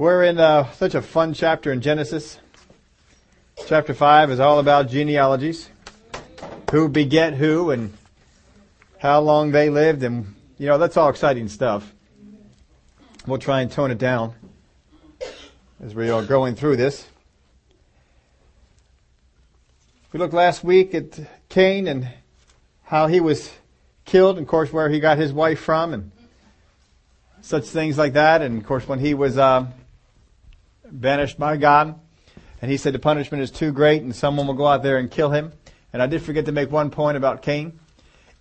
We're in uh, such a fun chapter in Genesis. Chapter 5 is all about genealogies. Who beget who and how long they lived and, you know, that's all exciting stuff. We'll try and tone it down as we are going through this. We looked last week at Cain and how he was killed, and of course where he got his wife from, and such things like that. And of course when he was uh, banished by God, and he said the punishment is too great, and someone will go out there and kill him. And I did forget to make one point about Cain.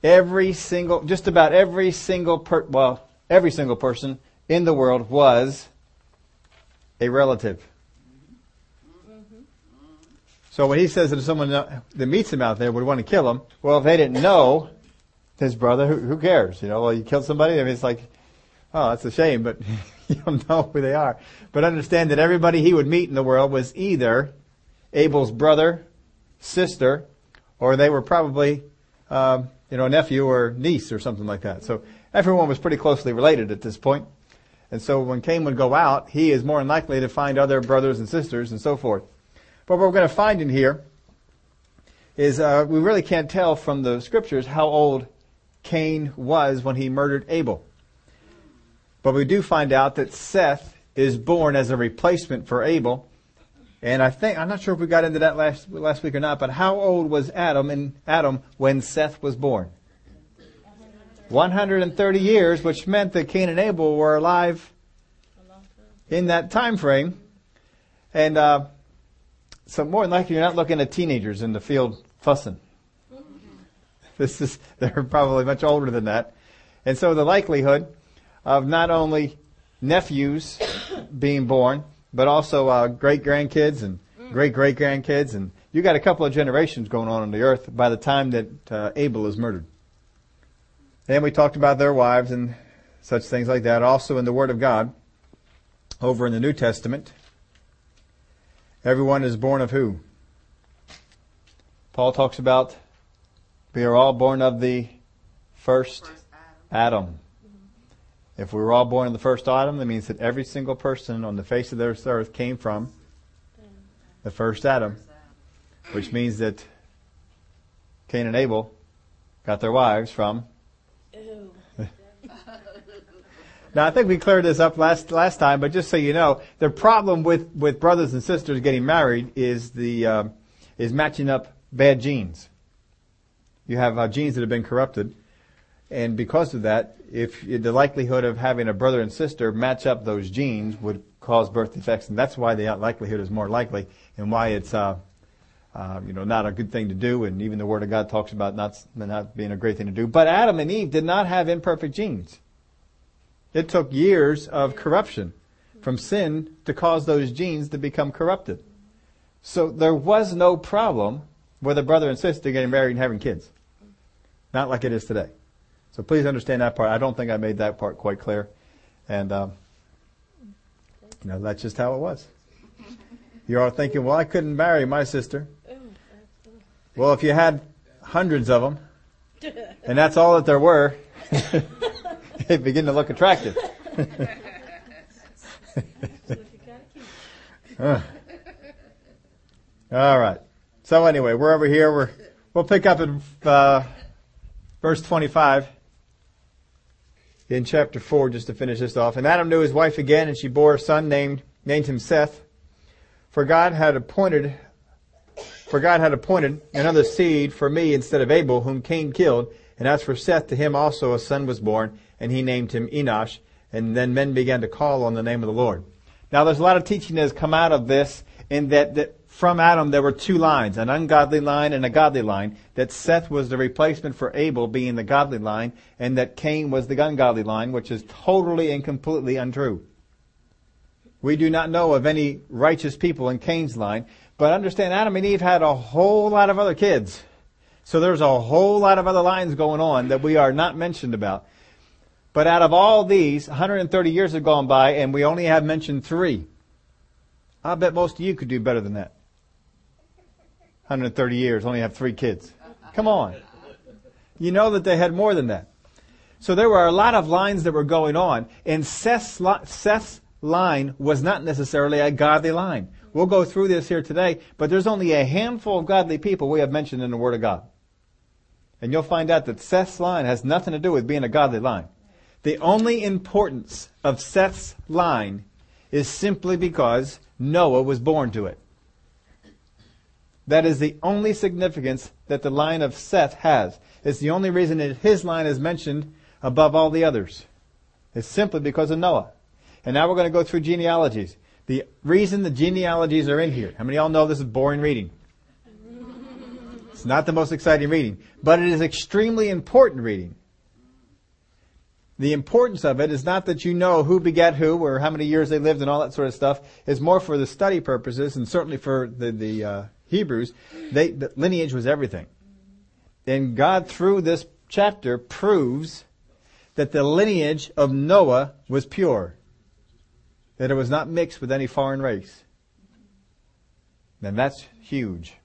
Every single, just about every single per, well, every single person in the world was a relative. So when he says that someone that meets him out there would want to kill him, well, if they didn't know his brother, who, who cares? You know, well, you killed somebody. I mean, it's like, oh, that's a shame, but you don't know who they are. But understand that everybody he would meet in the world was either Abel's brother, sister, or they were probably, um, you know, a nephew or niece or something like that. So everyone was pretty closely related at this point. And so when Cain would go out, he is more than likely to find other brothers and sisters and so forth. But what we're going to find in here is uh, we really can't tell from the scriptures how old Cain was when he murdered Abel. But we do find out that Seth is born as a replacement for Abel. And I think, I'm not sure if we got into that last, last week or not, but how old was Adam and Adam when Seth was born? 130 years, which meant that Cain and Abel were alive in that time frame. And, uh, so more than likely you're not looking at teenagers in the field fussing. This is, they're probably much older than that. And so the likelihood of not only nephews being born, but also uh, great grandkids and great great grandkids, and you got a couple of generations going on on the earth by the time that uh, Abel is murdered. And we talked about their wives and such things like that. Also in the Word of God, over in the New Testament, Everyone is born of who? Paul talks about we are all born of the first, first Adam. Adam. If we were all born in the first Adam, that means that every single person on the face of this earth came from the first Adam, which means that Cain and Abel got their wives from Now I think we cleared this up last last time, but just so you know, the problem with with brothers and sisters getting married is the uh, is matching up bad genes. You have uh, genes that have been corrupted, and because of that, if the likelihood of having a brother and sister match up those genes would cause birth defects, and that's why the likelihood is more likely, and why it's uh, uh, you know not a good thing to do, and even the Word of God talks about not not being a great thing to do. But Adam and Eve did not have imperfect genes. It took years of corruption from sin to cause those genes to become corrupted. So there was no problem with a brother and sister getting married and having kids. Not like it is today. So please understand that part. I don't think I made that part quite clear. And, um, you know, that's just how it was. You're all thinking, well, I couldn't marry my sister. Well, if you had hundreds of them, and that's all that there were, they begin to look attractive. All right. So anyway, we're over here. We're we'll pick up in uh, verse 25 in chapter 4 just to finish this off. And Adam knew his wife again, and she bore a son named named him Seth. For God had appointed for God had appointed another seed for me instead of Abel, whom Cain killed. And as for Seth, to him also a son was born, and he named him Enosh. And then men began to call on the name of the Lord. Now there's a lot of teaching that has come out of this in that, that from Adam there were two lines, an ungodly line and a godly line, that Seth was the replacement for Abel being the godly line, and that Cain was the ungodly line, which is totally and completely untrue. We do not know of any righteous people in Cain's line, but understand Adam and Eve had a whole lot of other kids. So there's a whole lot of other lines going on that we are not mentioned about. But out of all these, 130 years have gone by and we only have mentioned three. I bet most of you could do better than that. 130 years, only have three kids. Come on. You know that they had more than that. So there were a lot of lines that were going on, and Seth's, Seth's line was not necessarily a godly line. We'll go through this here today, but there's only a handful of godly people we have mentioned in the Word of God. And you'll find out that Seth's line has nothing to do with being a godly line. The only importance of Seth's line is simply because Noah was born to it. That is the only significance that the line of Seth has. It's the only reason that his line is mentioned above all the others. It's simply because of Noah. And now we're going to go through genealogies. The reason the genealogies are in here. How many of y'all know this is boring reading? It's not the most exciting reading, but it is extremely important reading. The importance of it is not that you know who begat who or how many years they lived and all that sort of stuff. It's more for the study purposes and certainly for the, the uh, Hebrews. They, the lineage was everything. And God, through this chapter, proves that the lineage of Noah was pure. That it was not mixed with any foreign race. And that's huge.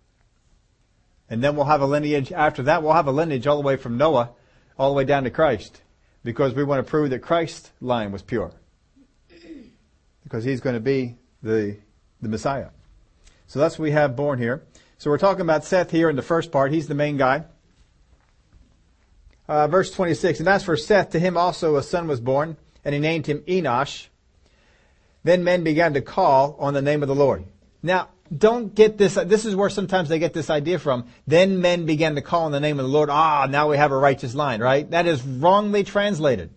And then we'll have a lineage, after that, we'll have a lineage all the way from Noah all the way down to Christ. Because we want to prove that Christ's line was pure. Because he's going to be the, the Messiah. So that's what we have born here. So we're talking about Seth here in the first part. He's the main guy. Uh, verse 26, And as for Seth, to him also a son was born, and he named him Enosh. Then men began to call on the name of the Lord. Now, don't get this, this is where sometimes they get this idea from. Then men began to call on the name of the Lord. Ah, now we have a righteous line, right? That is wrongly translated.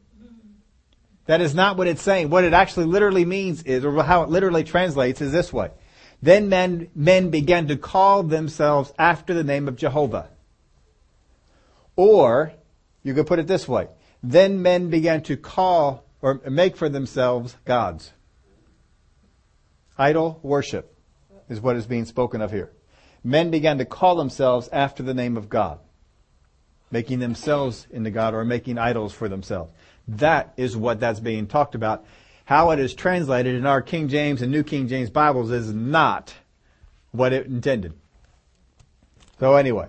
That is not what it's saying. What it actually literally means is, or how it literally translates is this way. Then men, men began to call themselves after the name of Jehovah. Or, you could put it this way. Then men began to call or make for themselves gods. Idol worship is what is being spoken of here. Men began to call themselves after the name of God, making themselves into God or making idols for themselves. That is what that's being talked about. How it is translated in our King James and New King James Bibles is not what it intended. So anyway,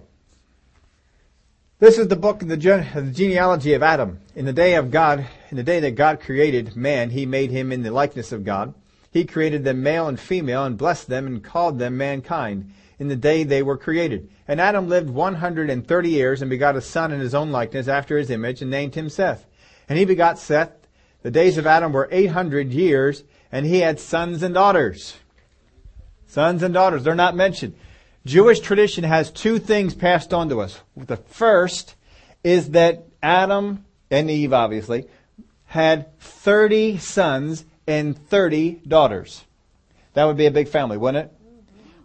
this is the book of the, genealogy of Adam. In the day of God, in the day that God created man, he made him in the likeness of God. He created them male and female and blessed them and called them mankind in the day they were created. And Adam lived 130 years and begot a son in his own likeness after his image and named him Seth. And he begot Seth. The days of Adam were 800 years and he had sons and daughters. Sons and daughters, they're not mentioned. Jewish tradition has two things passed on to us. The first is that Adam and Eve, obviously, had 30 sons and 30 daughters. That would be a big family, wouldn't it?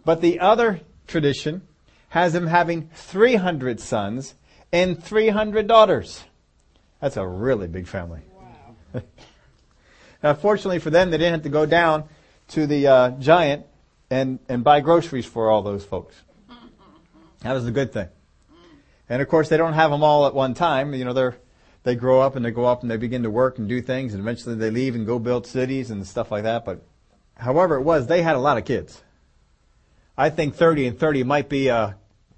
But the other tradition has them having 300 sons and 300 daughters. That's a really big family. Now, fortunately for them, they didn't have to go down to the uh, giant and, and buy groceries for all those folks. That was a good thing. And of course, they don't have them all at one time. You know, they're they grow up and they go up and they begin to work and do things and eventually they leave and go build cities and stuff like that. But however it was, they had a lot of kids. I think 30 and 30 might be uh,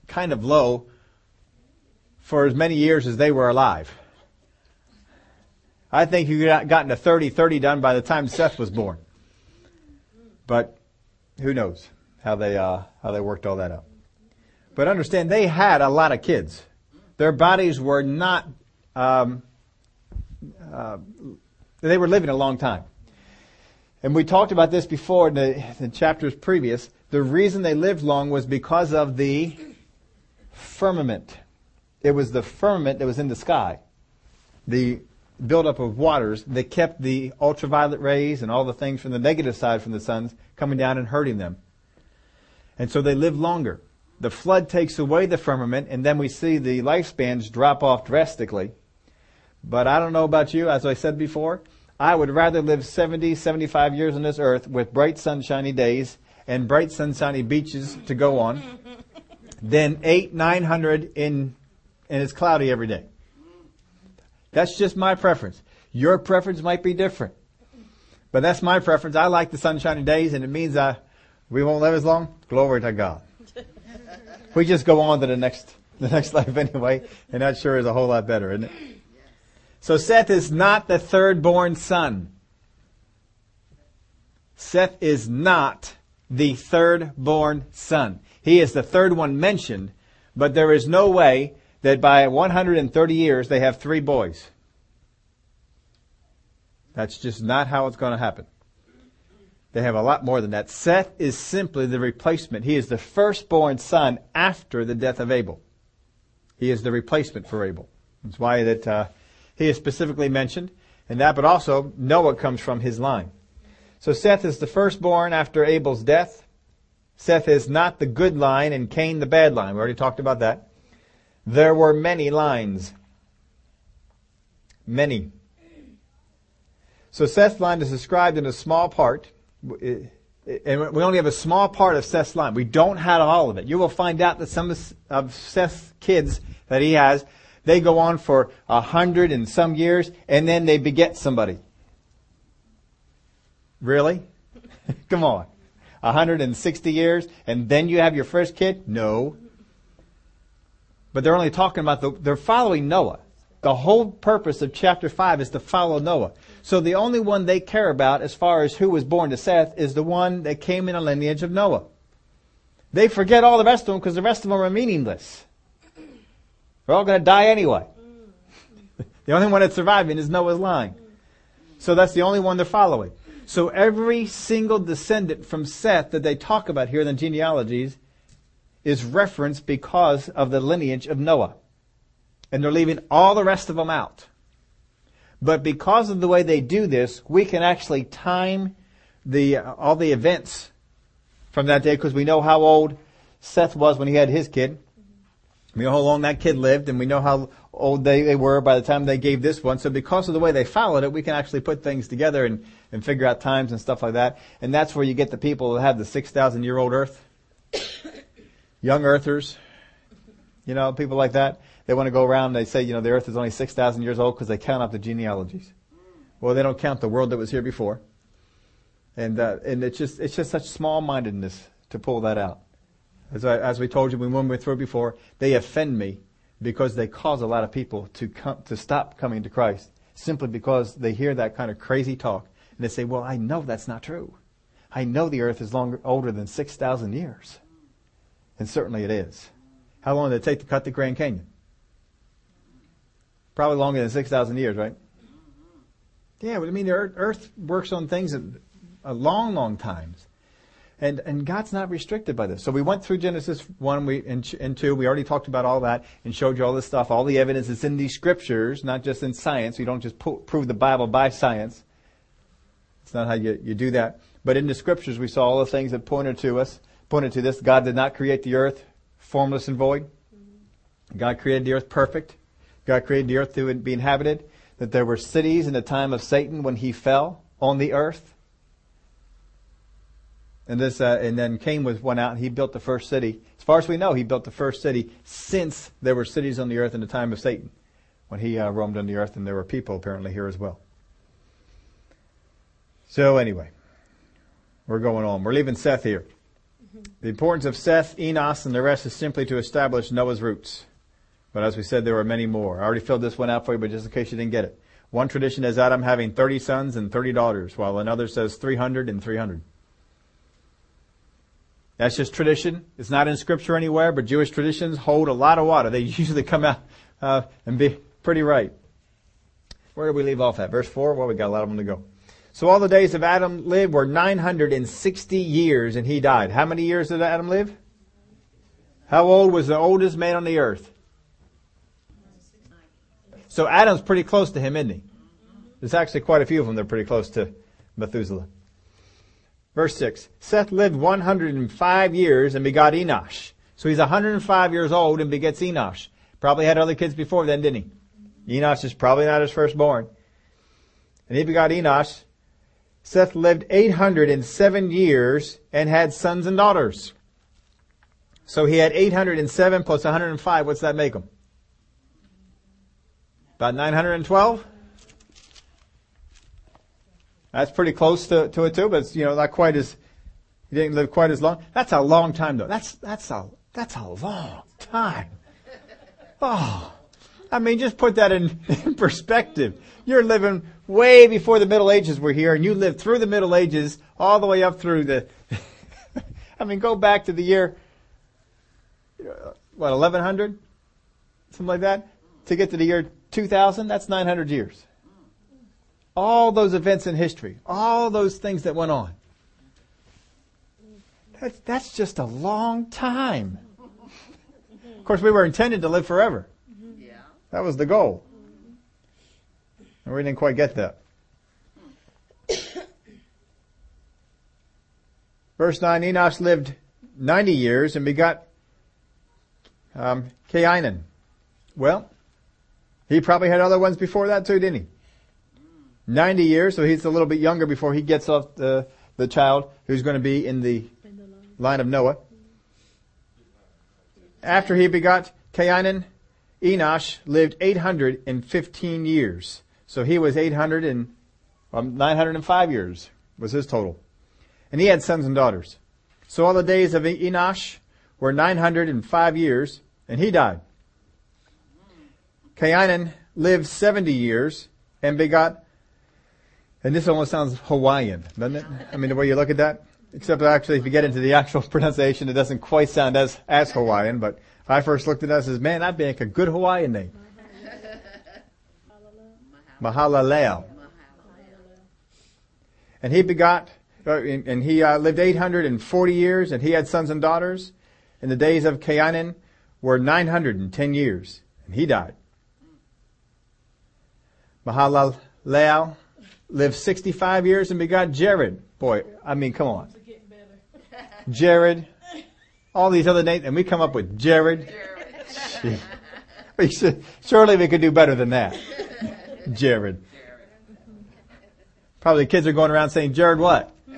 kind of low for as many years as they were alive. I think you got gotten to 30, 30 done by the time Seth was born. But who knows how they, uh, how they worked all that out. But understand, they had a lot of kids. Their bodies were not um, uh, they were living a long time. And we talked about this before in the, the chapters previous. The reason they lived long was because of the firmament. It was the firmament that was in the sky. The buildup of waters that kept the ultraviolet rays and all the things from the negative side from the suns coming down and hurting them. And so they lived longer. The flood takes away the firmament and then we see the lifespans drop off drastically. But I don't know about you, as I said before, I would rather live 70, 75 years on this earth with bright sunshiny days and bright sunshiny beaches to go on than eight, nine hundred in, and it's cloudy every day. That's just my preference. Your preference might be different. But that's my preference. I like the sunshiny days and it means I, we won't live as long. Glory to God. we just go on to the next, the next life anyway, and that sure is a whole lot better, isn't it? So Seth is not the third born son. Seth is not the third born son. He is the third one mentioned, but there is no way that by 130 years they have three boys. That's just not how it's going to happen. They have a lot more than that. Seth is simply the replacement. He is the firstborn son after the death of Abel. He is the replacement for Abel. That's why that uh, he is specifically mentioned, and that, but also Noah comes from his line. So Seth is the firstborn after Abel's death. Seth is not the good line and Cain the bad line. We already talked about that. There were many lines. Many. So Seth's line is described in a small part and we only have a small part of Seth's line. We don't have all of it. You will find out that some of Seth's kids that he has, they go on for a hundred and some years, and then they beget somebody. Really? Come on. 160 years, and then you have your first kid? No. But they're only talking about the, they're following Noah. The whole purpose of chapter 5 is to follow Noah. So the only one they care about as far as who was born to Seth is the one that came in a lineage of Noah. They forget all the rest of them because the rest of them are meaningless. They're all going to die anyway. the only one that's surviving is Noah's line. So that's the only one they're following. So every single descendant from Seth that they talk about here in the genealogies is referenced because of the lineage of Noah. And they're leaving all the rest of them out. But because of the way they do this, we can actually time the uh, all the events from that day because we know how old Seth was when he had his kid. We know how long that kid lived, and we know how old they, they were by the time they gave this one. So because of the way they followed it, we can actually put things together and, and figure out times and stuff like that. And that's where you get the people that have the 6,000 year old earth. Young earthers. You know, people like that they want to go around and they say, you know, the earth is only 6,000 years old because they count up the genealogies. Well, they don't count the world that was here before. And, uh, and it's just, it's just such small-mindedness to pull that out. As, I, as we told you when we went through before, they offend me because they cause a lot of people to come, to stop coming to Christ simply because they hear that kind of crazy talk and they say, well, I know that's not true. I know the earth is longer, older than 6,000 years. And certainly it is. How long did it take to cut the Grand Canyon? Probably longer than 6,000 years, right? Yeah, but I mean, the earth works on things a long, long times. And, and God's not restricted by this. So we went through Genesis 1 we, and, and 2. We already talked about all that and showed you all this stuff, all the evidence that's in these scriptures, not just in science. We don't just po- prove the Bible by science. It's not how you, you do that. But in the scriptures, we saw all the things that pointed to us, pointed to this. God did not create the earth formless and void. God created the earth perfect. God created the earth to be inhabited, that there were cities in the time of Satan when he fell on the earth. And this, uh, and then Cain was went out and he built the first city. As far as we know, he built the first city since there were cities on the earth in the time of Satan, when he uh, roamed on the earth, and there were people apparently here as well. So anyway, we're going on. We're leaving Seth here. The importance of Seth, Enos, and the rest is simply to establish Noah's roots. But as we said, there were many more. I already filled this one out for you, but just in case you didn't get it. One tradition has Adam having 30 sons and 30 daughters, while another says 300 and 300. That's just tradition. It's not in scripture anywhere, but Jewish traditions hold a lot of water. They usually come out uh, and be pretty right. Where do we leave off at? Verse 4? Well, we got a lot of them to go. So all the days of Adam lived were 960 years and he died. How many years did Adam live? How old was the oldest man on the earth? So Adam's pretty close to him, isn't he? There's actually quite a few of them that are pretty close to Methuselah. Verse 6. Seth lived 105 years and begot Enosh. So he's 105 years old and begets Enosh. Probably had other kids before then, didn't he? Enosh is probably not his firstborn. And he begot Enosh. Seth lived 807 years and had sons and daughters. So he had 807 plus 105. What's that make him? About 912? That's pretty close to, to it too, but it's, you know, not quite as, he didn't live quite as long. That's a long time though. That's, that's a, that's a long time. Oh, I mean, just put that in, in perspective. You're living way before the Middle Ages were here, and you lived through the Middle Ages all the way up through the. I mean, go back to the year what 1100, something like that, to get to the year 2000. That's 900 years. All those events in history, all those things that went on. That's, that's just a long time. Of course, we were intended to live forever. Yeah. That was the goal. And we didn't quite get that. Verse 9, Enosh lived 90 years and begot um, Cainan. Well, he probably had other ones before that too, didn't he? 90 years, so he's a little bit younger before he gets off the, the child who's going to be in the line of Noah. After he begot Cainan, Enosh lived 815 years. So he was 800 and, um, 905 years was his total. And he had sons and daughters. So all the days of Enosh were 905 years, and he died. Cainan lived 70 years and begot, and this almost sounds Hawaiian, doesn't it? I mean, the way you look at that. Except actually, if you get into the actual pronunciation, it doesn't quite sound as, as Hawaiian, but I first looked at that and says, man, that'd make a good Hawaiian name. Mahalalel. And he begot, uh, and he uh, lived 840 years, and he had sons and daughters. In the days of Cainan were 910 years, and he died. Mahalalel lived 65 years and begot Jared. Boy, I mean, come on. Jared, all these other names, and we come up with Jared. Jared. we should, surely we could do better than that. Jared. Probably the kids are going around saying, Jared what?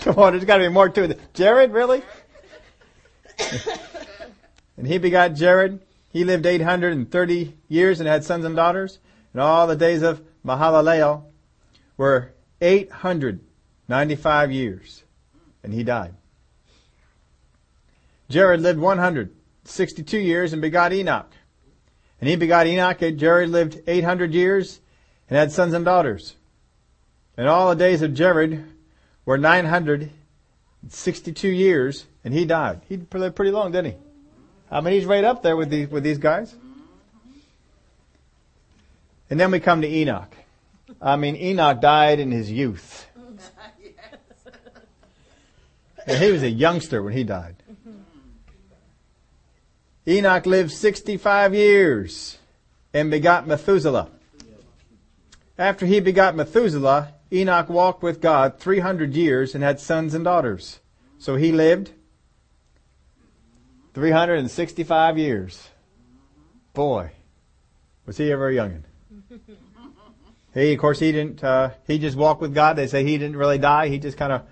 Come on, there's got to be more to it. Jared, really? and he begot Jared. He lived 830 years and had sons and daughters. And all the days of Mahalalel were 895 years. And he died. Jared lived 162 years and begot Enoch. And he begot Enoch, and Jared lived 800 years and had sons and daughters. And all the days of Jared were 962 years, and he died. He lived pretty long, didn't he? I mean, he's right up there with these, with these guys. And then we come to Enoch. I mean, Enoch died in his youth. And he was a youngster when he died. Enoch lived 65 years and begot Methuselah. After he begot Methuselah, Enoch walked with God 300 years and had sons and daughters. So he lived 365 years. Boy, was he ever a youngin'. He, of course, he didn't, uh, he just walked with God. They say he didn't really die. He just kind of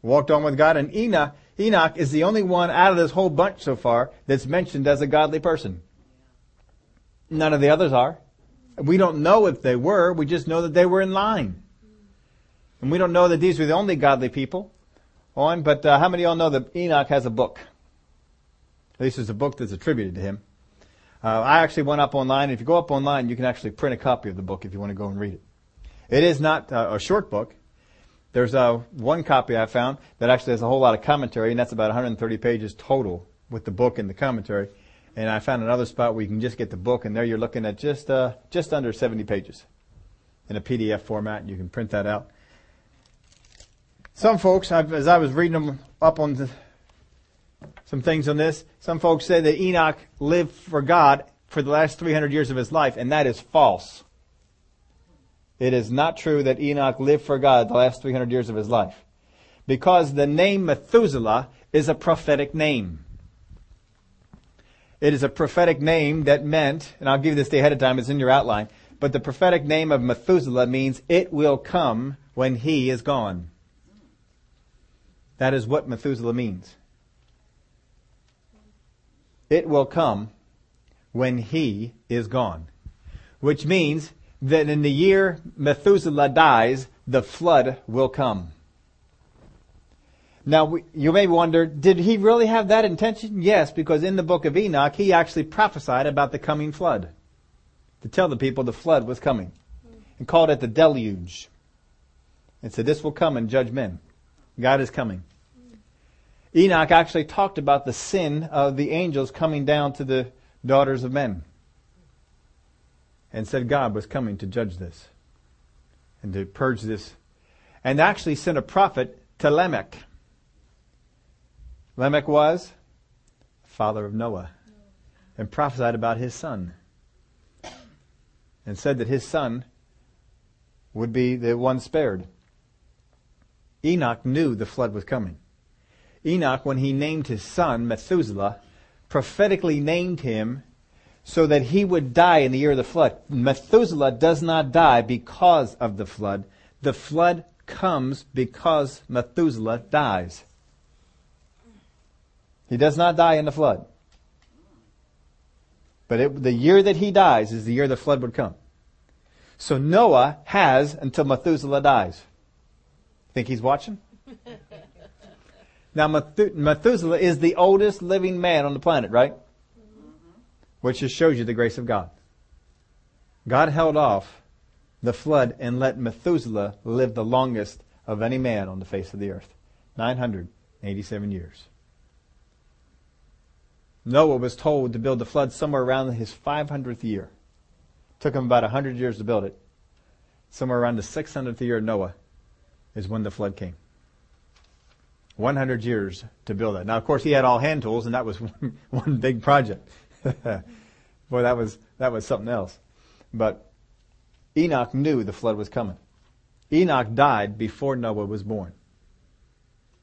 walked on with God. And Enoch, Enoch is the only one out of this whole bunch so far that's mentioned as a godly person. None of the others are. We don't know if they were, we just know that they were in line. And we don't know that these were the only godly people on, but uh, how many of y'all know that Enoch has a book? At least there's a book that's attributed to him. Uh, I actually went up online. If you go up online, you can actually print a copy of the book if you want to go and read it. It is not uh, a short book. There's uh, one copy I found that actually has a whole lot of commentary, and that's about 130 pages total with the book and the commentary. And I found another spot where you can just get the book, and there you're looking at just uh, just under 70 pages in a PDF format, and you can print that out. Some folks, as I was reading them up on the, some things on this, some folks say that Enoch lived for God for the last 300 years of his life, and that is false. It is not true that Enoch lived for God the last 300 years of his life. Because the name Methuselah is a prophetic name. It is a prophetic name that meant, and I'll give you this day ahead of time, it's in your outline, but the prophetic name of Methuselah means it will come when he is gone. That is what Methuselah means. It will come when he is gone. Which means that in the year Methuselah dies, the flood will come. Now, you may wonder, did he really have that intention? Yes, because in the book of Enoch, he actually prophesied about the coming flood. To tell the people the flood was coming. and called it the deluge. And said, this will come and judge men. God is coming. Enoch actually talked about the sin of the angels coming down to the daughters of men. And said God was coming to judge this and to purge this. And actually sent a prophet to Lamech. Lamech was father of Noah and prophesied about his son and said that his son would be the one spared. Enoch knew the flood was coming. Enoch, when he named his son Methuselah, prophetically named him so that he would die in the year of the flood. Methuselah does not die because of the flood. The flood comes because Methuselah dies. He does not die in the flood. But it, the year that he dies is the year the flood would come. So Noah has until Methuselah dies. Think he's watching? now Methuselah is the oldest living man on the planet, right? Which just shows you the grace of God. God held off the flood and let Methuselah live the longest of any man on the face of the earth. 987 years. Noah was told to build the flood somewhere around his 500th year. It Took him about 100 years to build it. Somewhere around the 600th year of Noah is when the flood came. 100 years to build that. Now, of course, he had all hand tools, and that was one, one big project. Boy, that was that was something else. But Enoch knew the flood was coming. Enoch died before Noah was born.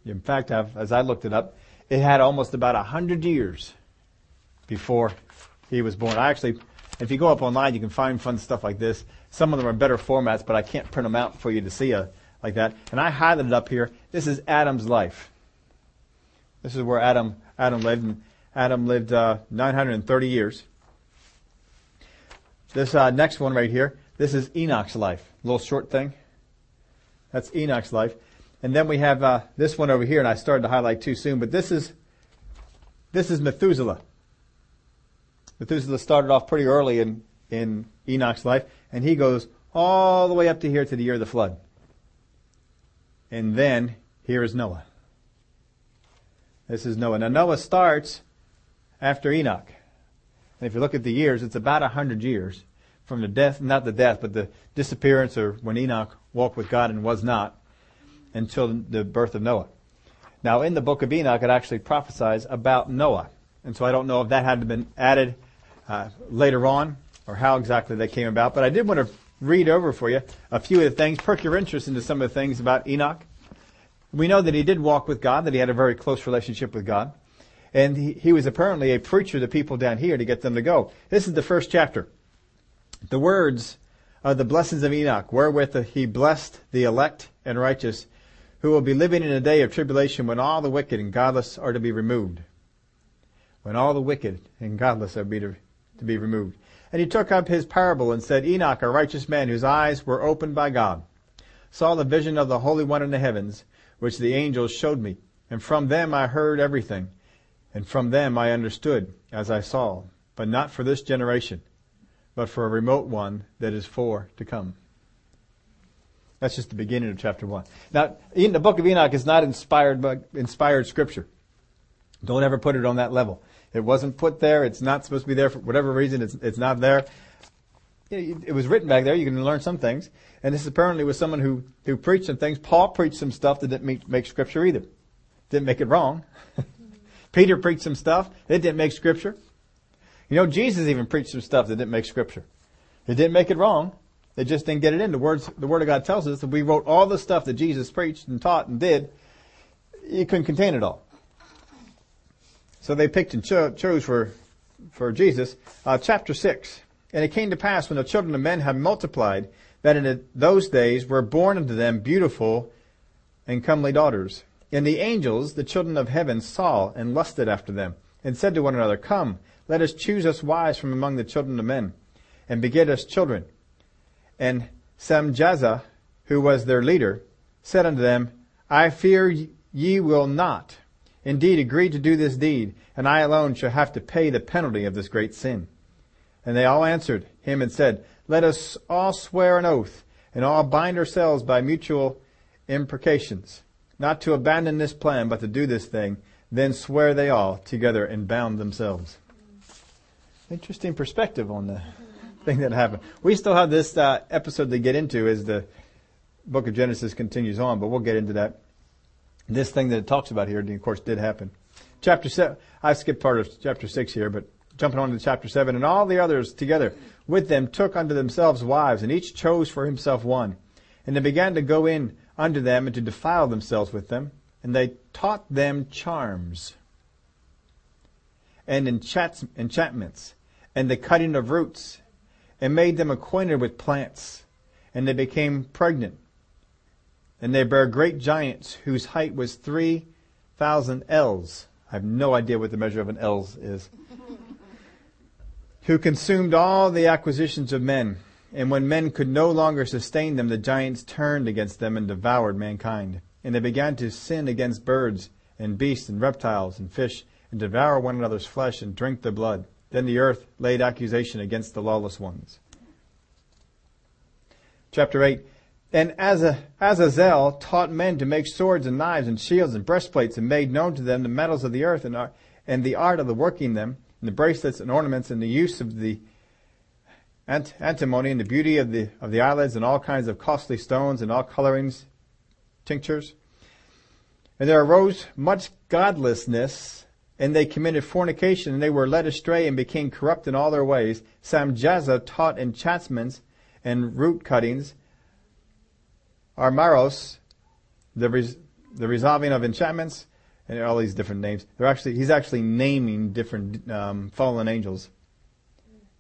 In fact, I've, as I looked it up, it had almost about a hundred years before he was born. I actually, if you go up online, you can find fun stuff like this. Some of them are better formats, but I can't print them out for you to see a, like that. And I highlighted up here. This is Adam's life. This is where Adam Adam lived. And Adam lived uh, 930 years. This uh, next one right here. This is Enoch's life. A little short thing. That's Enoch's life. And then we have uh, this one over here, and I started to highlight too soon, but this is this is Methuselah. Methuselah started off pretty early in, in Enoch's life, and he goes all the way up to here to the year of the flood. And then here is Noah. This is Noah. Now Noah starts after Enoch. And if you look at the years, it's about a hundred years from the death, not the death, but the disappearance or when Enoch walked with God and was not until the birth of Noah. Now in the book of Enoch, it actually prophesies about Noah. And so I don't know if that had been added uh, later on or how exactly that came about. But I did want to read over for you a few of the things, perk your interest into some of the things about Enoch. We know that he did walk with God, that he had a very close relationship with God. And he, he was apparently a preacher to people down here to get them to go. This is the first chapter. The words of the blessings of Enoch, wherewith he blessed the elect and righteous, who will be living in a day of tribulation when all the wicked and godless are to be removed. When all the wicked and godless are to to be removed. And he took up his parable and said, Enoch, a righteous man whose eyes were opened by God, saw the vision of the Holy One in the heavens, which the angels showed me. And from them I heard everything. And from them I understood, as I saw, but not for this generation, but for a remote one that is for to come. That's just the beginning of chapter one. Now, the book of Enoch is not inspired by inspired scripture. Don't ever put it on that level. It wasn't put there. It's not supposed to be there for whatever reason. It's, it's not there. It was written back there. You can learn some things. And this apparently was someone who, who preached some things. Paul preached some stuff that didn't make, make scripture either. Didn't make it wrong. Peter preached some stuff. It didn't make scripture. You know, Jesus even preached some stuff that didn't make scripture. It didn't make it wrong. It just didn't get it in. The words, the Word of God tells us that we wrote all the stuff that Jesus preached and taught and did. You couldn't contain it all. So they picked and cho- chose for, for Jesus, uh, chapter 6. And it came to pass when the children of men had multiplied, that in those days were born unto them beautiful and comely daughters. And the angels, the children of heaven, saw and lusted after them, and said to one another, Come, let us choose us wives from among the children of men, and beget us children. And Samjaza, who was their leader, said unto them, I fear ye will not indeed agree to do this deed, and I alone shall have to pay the penalty of this great sin. And they all answered him and said, let us all swear an oath and all bind ourselves by mutual imprecations, not to abandon this plan, but to do this thing. Then swear they all together and bound themselves. Interesting perspective on the thing that happened. We still have this uh, episode to get into as the book of Genesis continues on, but we'll get into that. This thing that it talks about here, of course, did happen. Chapter seven, I skipped part of chapter six here, but jumping on to chapter seven, and all the others together with them took unto themselves wives, and each chose for himself one. And they began to go in unto them and to defile themselves with them, and they taught them charms and enchant- enchantments and the cutting of roots and made them acquainted with plants and they became pregnant and they bare great giants whose height was three thousand ells. I have no idea what the measure of an ells is. who consumed all the acquisitions of men. And when men could no longer sustain them, the giants turned against them and devoured mankind. And they began to sin against birds and beasts and reptiles and fish and devour one another's flesh and drink their blood. Then the earth laid accusation against the lawless ones. Chapter 8. And Azazel taught men to make swords and knives and shields and breastplates and made known to them the metals of the earth and, the art of the working them and the bracelets and ornaments and the use of the ant- antimony and the beauty of the, of the eyelids and all kinds of costly stones and all colorings, tinctures. And there arose much godlessness and they committed fornication and they were led astray and became corrupt in all their ways. Samjaza taught enchantments and root cuttings. Armaros, the, res- the resolving of enchantments, and all these different names. They're actually he's actually naming different um, fallen angels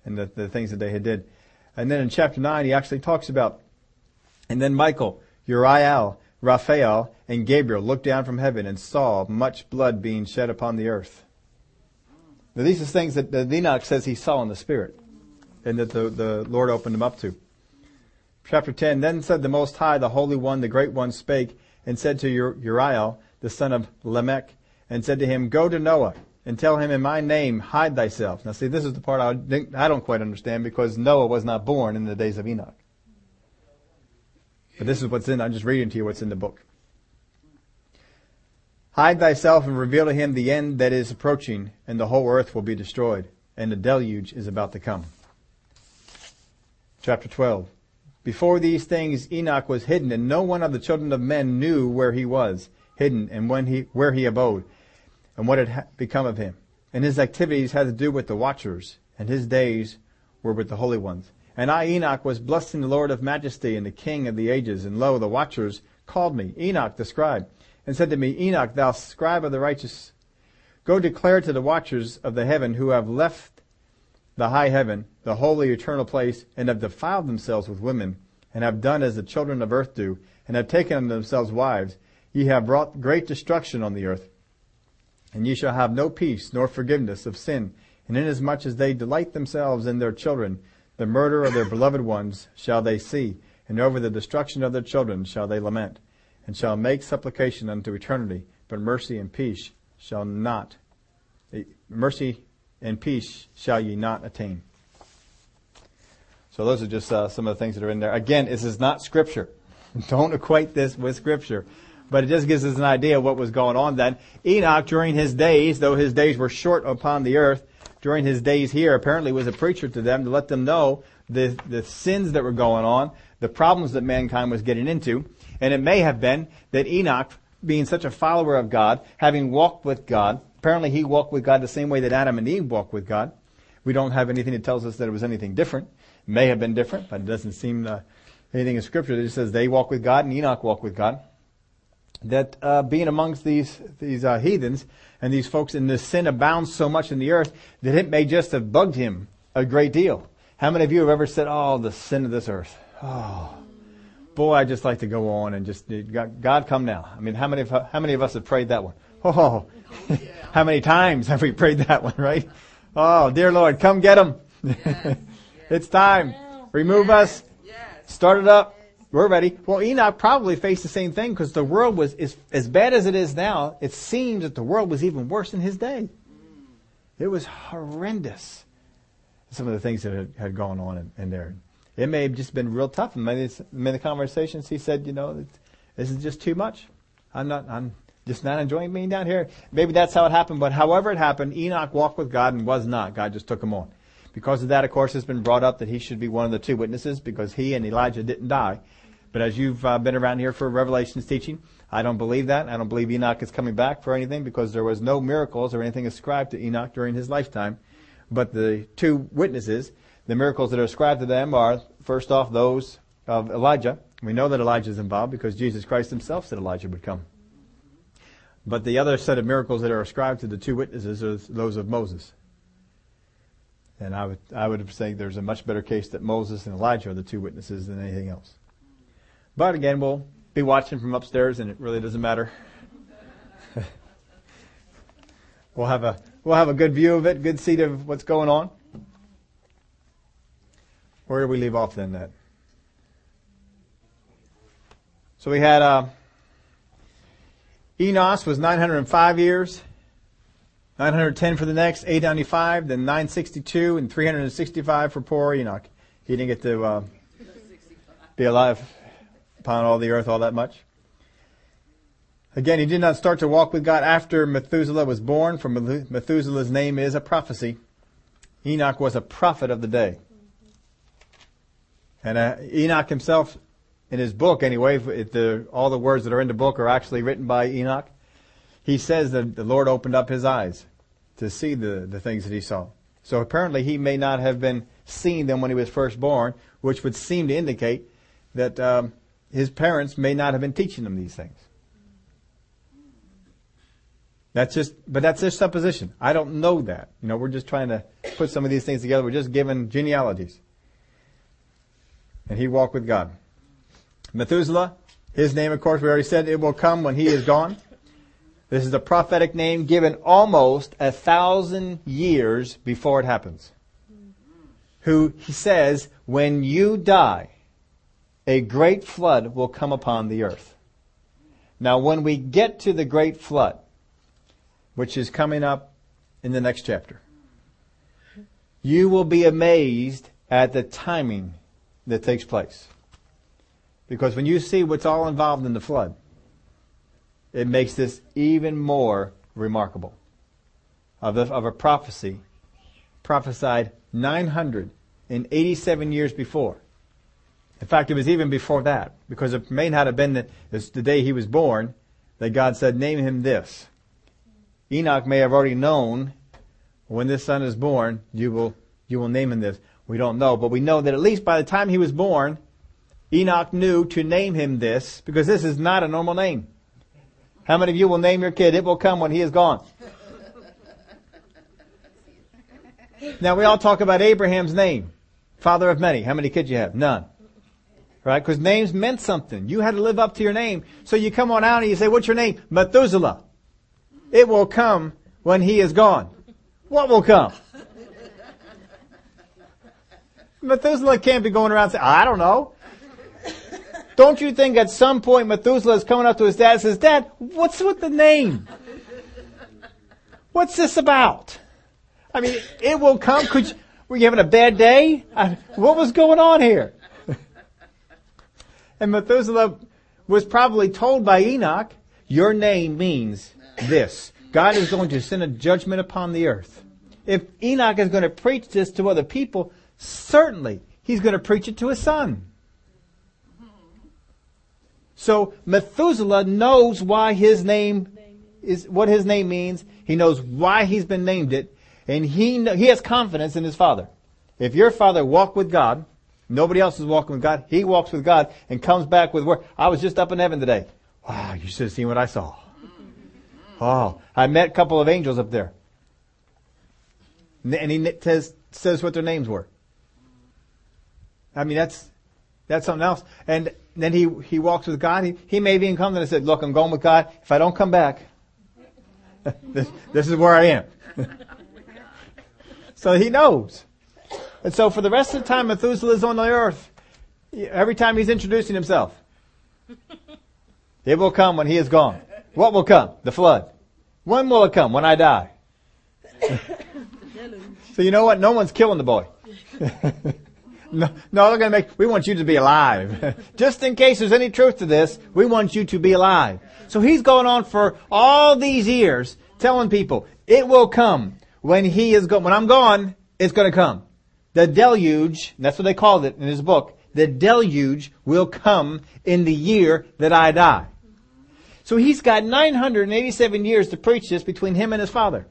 and the, the things that they had did. And then in chapter nine, he actually talks about, and then Michael, Uriel, Raphael, and Gabriel looked down from heaven and saw much blood being shed upon the earth. Now these are things that, that Enoch says he saw in the spirit, and that the, the Lord opened him up to. Chapter 10, Then said the Most High, the Holy One, the Great One spake, and said to Uriel, the son of Lamech, and said to him, Go to Noah, and tell him in my name, hide thyself. Now see, this is the part I, don't quite understand, because Noah was not born in the days of Enoch. But this is what's in, I'm just reading to you what's in the book. Hide thyself and reveal to him the end that is approaching, and the whole earth will be destroyed, and the deluge is about to come. Chapter 12. Before these things Enoch was hidden, and no one of the children of men knew where he was hidden and when he, where he abode and what had become of him. And his activities had to do with the watchers, and his days were with the holy ones. And I, Enoch, was blessing the Lord of majesty and the King of the ages. And lo, the watchers called me, Enoch the scribe, and said to me, Enoch, thou scribe of the righteous, go declare to the watchers of the heaven who have left the high heaven, the holy eternal place, and have defiled themselves with women, and have done as the children of earth do, and have taken unto themselves wives, Ye have brought great destruction on the earth. And ye shall have no peace nor forgiveness of sin. And inasmuch as they delight themselves in their children, the murder of their beloved ones shall they see, and over the destruction of their children shall they lament, and shall make supplication unto eternity. But mercy and peace shall not, mercy and peace shall ye not attain. So those are just uh, some of the things that are in there. Again, this is not scripture. Don't equate this with scripture but it just gives us an idea of what was going on then. Enoch, during his days, though his days were short upon the earth, during his days here, apparently was a preacher to them to let them know the, the sins that were going on, the problems that mankind was getting into. And it may have been that Enoch, being such a follower of God, having walked with God, apparently he walked with God the same way that Adam and Eve walked with God. We don't have anything that tells us that it was anything different. It may have been different, but it doesn't seem uh, anything in Scripture that just says they walk with God and Enoch walked with God that uh, being amongst these these uh, heathens and these folks in this sin abounds so much in the earth that it may just have bugged him a great deal. How many of you have ever said, "Oh, the sin of this earth"? Oh, boy, I just like to go on and just God, come now. I mean, how many of, how many of us have prayed that one? Oh, how many times have we prayed that one? Right? Oh, dear Lord, come get them. it's time. Remove us. Start it up we're ready. Well, Enoch probably faced the same thing because the world was is, as bad as it is now. It seems that the world was even worse in his day. It was horrendous. Some of the things that had, had gone on in, in there. it may have just been real tough. In many, many conversations, he said, you know, this is just too much. I'm not, I'm just not enjoying being down here. Maybe that's how it happened, but however it happened, Enoch walked with God and was not. God just took him on. Because of that, of course, it's been brought up that he should be one of the two witnesses because he and Elijah didn't die. But as you've uh, been around here for Revelations teaching, I don't believe that. I don't believe Enoch is coming back for anything because there was no miracles or anything ascribed to Enoch during his lifetime. But the two witnesses, the miracles that are ascribed to them are, first off, those of Elijah. We know that Elijah is involved because Jesus Christ himself said Elijah would come. But the other set of miracles that are ascribed to the two witnesses are those of Moses. And I would, I would say there's a much better case that Moses and Elijah are the two witnesses than anything else. But again, we'll be watching from upstairs and it really doesn't matter. we'll have a, we'll have a good view of it, good seat of what's going on. Where do we leave off then that? So we had, uh, Enos was 905 years. 910 for the next, 895, then 962 and 365 for poor Enoch. He didn't get to uh, be alive upon all the earth all that much. Again, he did not start to walk with God after Methuselah was born, for Methuselah's name is a prophecy. Enoch was a prophet of the day. And uh, Enoch himself, in his book anyway, the, all the words that are in the book are actually written by Enoch he says that the Lord opened up his eyes to see the, the things that he saw. So apparently he may not have been seeing them when he was first born, which would seem to indicate that um, his parents may not have been teaching him these things. That's just, but that's just supposition. I don't know that. You know, we're just trying to put some of these things together. We're just giving genealogies. And he walked with God. Methuselah, his name, of course, we already said it will come when he is gone. This is a prophetic name given almost a thousand years before it happens. Who he says, when you die, a great flood will come upon the earth. Now when we get to the great flood, which is coming up in the next chapter, you will be amazed at the timing that takes place. Because when you see what's all involved in the flood, it makes this even more remarkable of, a, of a prophecy prophesied 987 years before. In fact, it was even before that, because it may not have been the, the day he was born that God said, name him this. Enoch may have already known when this son is born, you will, you will name him this. We don't know, but we know that at least by the time he was born, Enoch knew to name him this, because this is not a normal name. How many of you will name your kid? It will come when he is gone. Now we all talk about Abraham's name. Father of many. How many kids you have? None. Right? Because names meant something. You had to live up to your name. So you come on out and you say, what's your name? Methuselah. It will come when he is gone. What will come? Methuselah can't be going around saying, I don't know. Don't you think at some point Methuselah is coming up to his dad and says, Dad, what's with the name? What's this about? I mean, it will come. Could you, were you having a bad day? I, what was going on here? And Methuselah was probably told by Enoch, your name means this. God is going to send a judgment upon the earth. If Enoch is going to preach this to other people, certainly he's going to preach it to his son. So Methuselah knows why his name is what his name means. He knows why he's been named it, and he he has confidence in his father. If your father walked with God, nobody else is walking with God. He walks with God and comes back with word. I was just up in heaven today. Wow, you should have seen what I saw. Oh, I met a couple of angels up there, and he says says what their names were. I mean, that's that's something else. And then he, he walks with God. He, he may even come and said, look, I'm going with God. If I don't come back, this, this is where I am. so he knows. And so for the rest of the time Methuselah is on the earth, every time he's introducing himself, it will come when he is gone. What will come? The flood. When will it come? When I die. so you know what? No one's killing the boy. No, no, they're going to make, we want you to be alive. Just in case there's any truth to this, we want you to be alive. So he's going on for all these years telling people, it will come when he is gone. When I'm gone, it's going to come. The deluge, that's what they called it in his book, the deluge will come in the year that I die. So he's got 987 years to preach this between him and his father.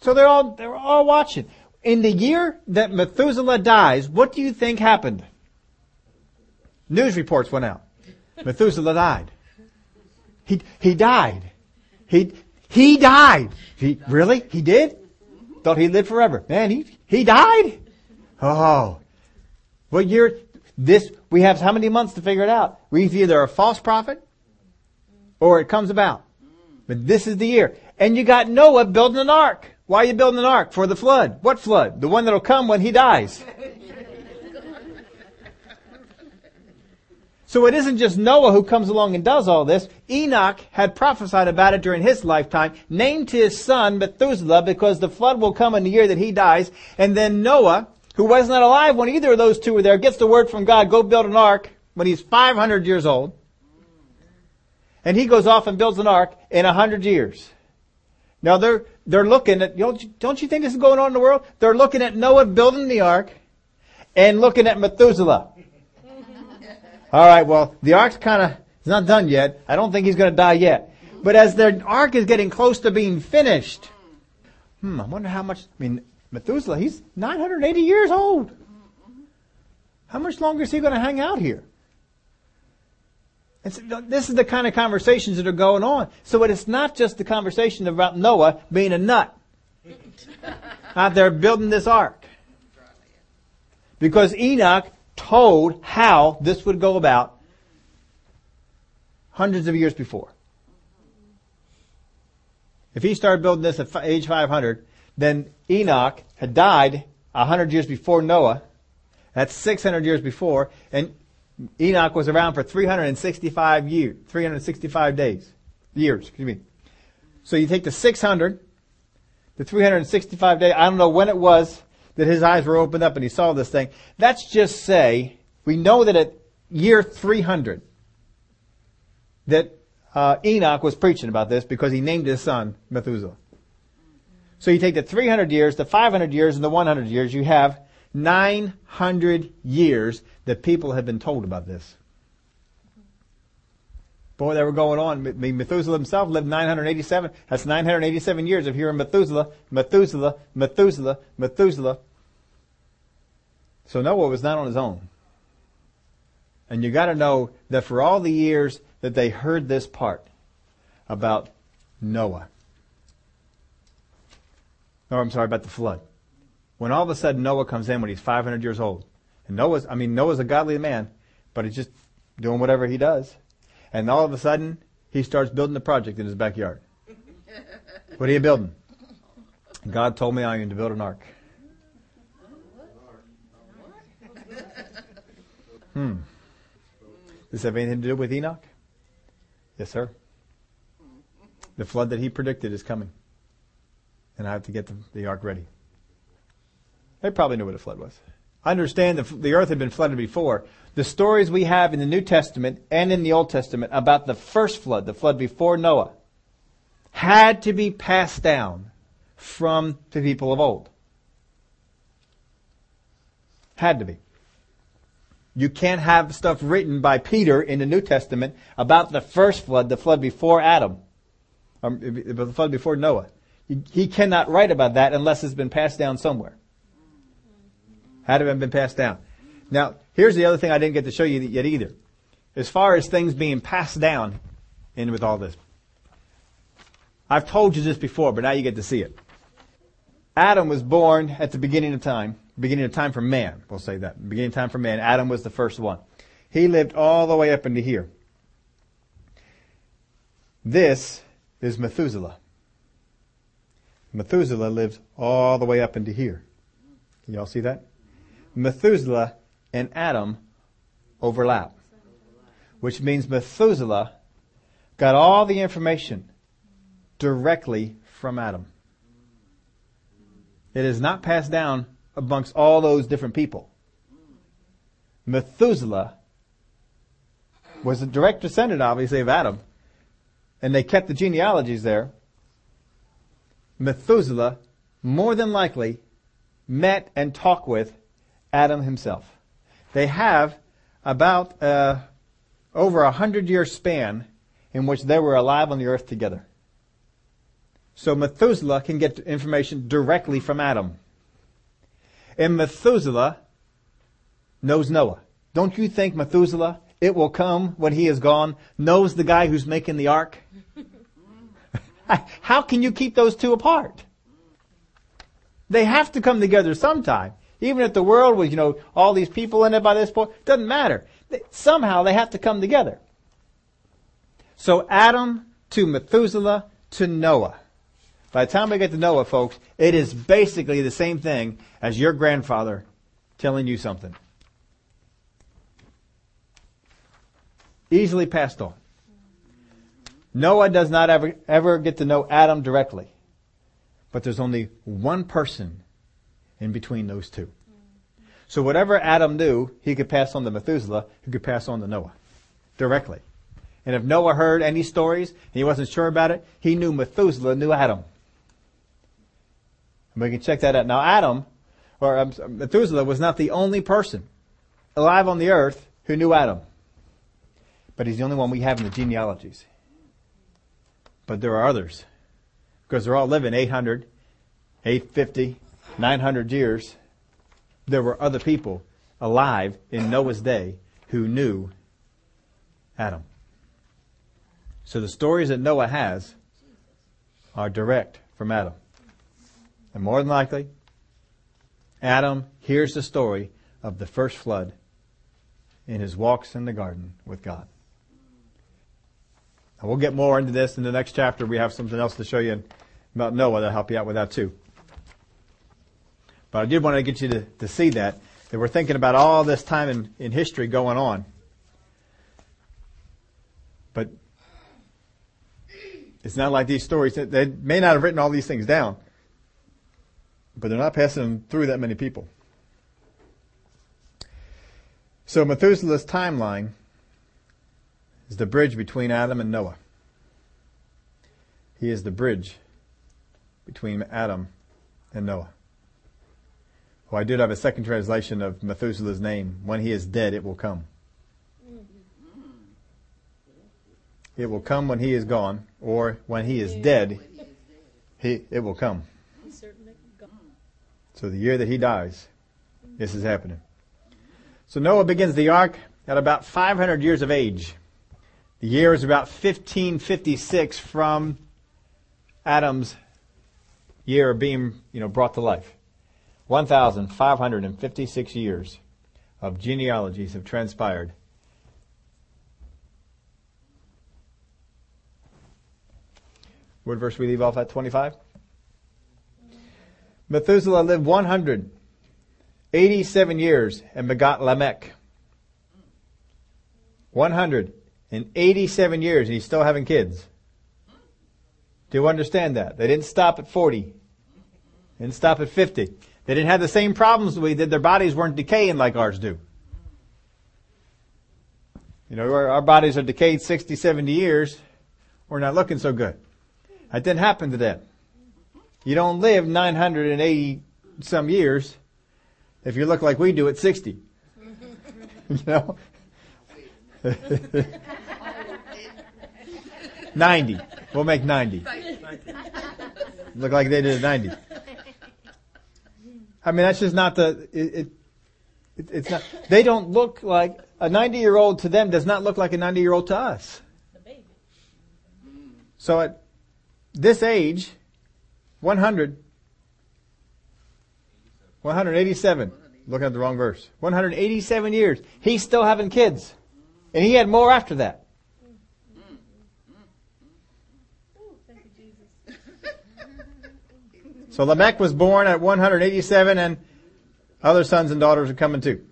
So they're all, they're all watching. In the year that Methuselah dies, what do you think happened? News reports went out. Methuselah died. He, he died. He, he died. He, really? He did? Thought he lived forever. Man, he, he died? Oh. What year? This, we have how many months to figure it out? We've either a false prophet or it comes about. But this is the year. And you got Noah building an ark. Why are you building an ark? For the flood. What flood? The one that'll come when he dies. So it isn't just Noah who comes along and does all this. Enoch had prophesied about it during his lifetime, named his son Methuselah because the flood will come in the year that he dies. And then Noah, who was not alive when either of those two were there, gets the word from God, go build an ark when he's 500 years old. And he goes off and builds an ark in 100 years. Now they're, they're looking at, don't you think this is going on in the world? They're looking at Noah building the ark and looking at Methuselah. All right, well, the ark's kind of, it's not done yet. I don't think he's going to die yet. But as the ark is getting close to being finished, hmm, I wonder how much, I mean, Methuselah, he's 980 years old. How much longer is he going to hang out here? So this is the kind of conversations that are going on. So it's not just the conversation about Noah being a nut out there building this ark. Because Enoch told how this would go about hundreds of years before. If he started building this at age 500, then Enoch had died 100 years before Noah. That's 600 years before. And Enoch was around for 365 years, 365 days, years, excuse me. So you take the 600, the 365 days, I don't know when it was that his eyes were opened up and he saw this thing. Let's just say, we know that at year 300, that uh, Enoch was preaching about this because he named his son Methuselah. So you take the 300 years, the 500 years, and the 100 years, you have 900 years that people have been told about this. Boy, they were going on. Methuselah himself lived 987. That's 987 years of hearing Methuselah, Methuselah, Methuselah, Methuselah. So Noah was not on his own. And you gotta know that for all the years that they heard this part about Noah, or I'm sorry, about the flood, when all of a sudden Noah comes in when he's 500 years old, and Noah's, I mean, Noah's a godly man, but he's just doing whatever he does. And all of a sudden, he starts building a project in his backyard. what are you building? God told me I am to build an ark. Hmm. Does this have anything to do with Enoch? Yes, sir. The flood that he predicted is coming. And I have to get the, the ark ready. They probably knew what a flood was. I understand the, the earth had been flooded before. The stories we have in the New Testament and in the Old Testament about the first flood, the flood before Noah, had to be passed down from the people of old. Had to be. You can't have stuff written by Peter in the New Testament about the first flood, the flood before Adam, um, the flood before Noah. He cannot write about that unless it's been passed down somewhere. Had it been passed down. Now, here's the other thing I didn't get to show you yet either. As far as things being passed down in with all this. I've told you this before, but now you get to see it. Adam was born at the beginning of time beginning of time for man. We'll say that. Beginning of time for man. Adam was the first one. He lived all the way up into here. This is Methuselah. Methuselah lives all the way up into here. Can y'all see that? Methuselah and Adam overlap. Which means Methuselah got all the information directly from Adam. It is not passed down amongst all those different people. Methuselah was a direct descendant, obviously, of Adam, and they kept the genealogies there. Methuselah, more than likely, met and talked with Adam himself. They have about uh, over a hundred year span in which they were alive on the earth together. So Methuselah can get information directly from Adam. And Methuselah knows Noah. Don't you think Methuselah, it will come when he is gone, knows the guy who's making the ark? How can you keep those two apart? They have to come together sometime. Even if the world was, you know, all these people in it by this point, doesn't matter. Somehow they have to come together. So Adam to Methuselah to Noah. By the time we get to Noah, folks, it is basically the same thing as your grandfather telling you something. Easily passed on. Noah does not ever, ever get to know Adam directly. But there's only one person in between those two. So whatever Adam knew, he could pass on to Methuselah, who could pass on to Noah directly. And if Noah heard any stories and he wasn't sure about it, he knew Methuselah knew Adam. We can check that out. Now Adam, or um, Methuselah was not the only person alive on the earth who knew Adam. But he's the only one we have in the genealogies. But there are others. Because they're all living 800, 850, 900 years. There were other people alive in Noah's day who knew Adam. So the stories that Noah has are direct from Adam. And more than likely, Adam hears the story of the first flood in his walks in the garden with God. And we'll get more into this in the next chapter. We have something else to show you about Noah that'll help you out with that too. But I did want to get you to, to see that, that we're thinking about all this time in, in history going on. But it's not like these stories, they may not have written all these things down, but they're not passing them through that many people. So Methuselah's timeline is the bridge between Adam and Noah. He is the bridge between Adam and Noah. Well, I did have a second translation of Methuselah's name. When he is dead, it will come. It will come when he is gone, or when he is dead, he, it will come. So the year that he dies, this is happening. So Noah begins the ark at about 500 years of age. The year is about 1556 from Adam's year of being, you know, brought to life. 1,556 years of genealogies have transpired. What verse we leave off at 25? Methuselah lived 187 years and begot Lamech. 187 years and he's still having kids. Do you understand that? They didn't stop at 40. They didn't stop at 50. They didn't have the same problems we did. Their bodies weren't decaying like ours do. You know, our, our bodies are decayed 60, 70 years. We're not looking so good. That didn't happen to them. You don't live 980 some years if you look like we do at 60. you know? 90. We'll make 90. Look like they did at 90. I mean, that's just not the, it, it, it, it's not, they don't look like, a 90 year old to them does not look like a 90 year old to us. So at this age, 100, 187, looking at the wrong verse, 187 years, he's still having kids. And he had more after that. So Lamech was born at 187 and other sons and daughters are coming too.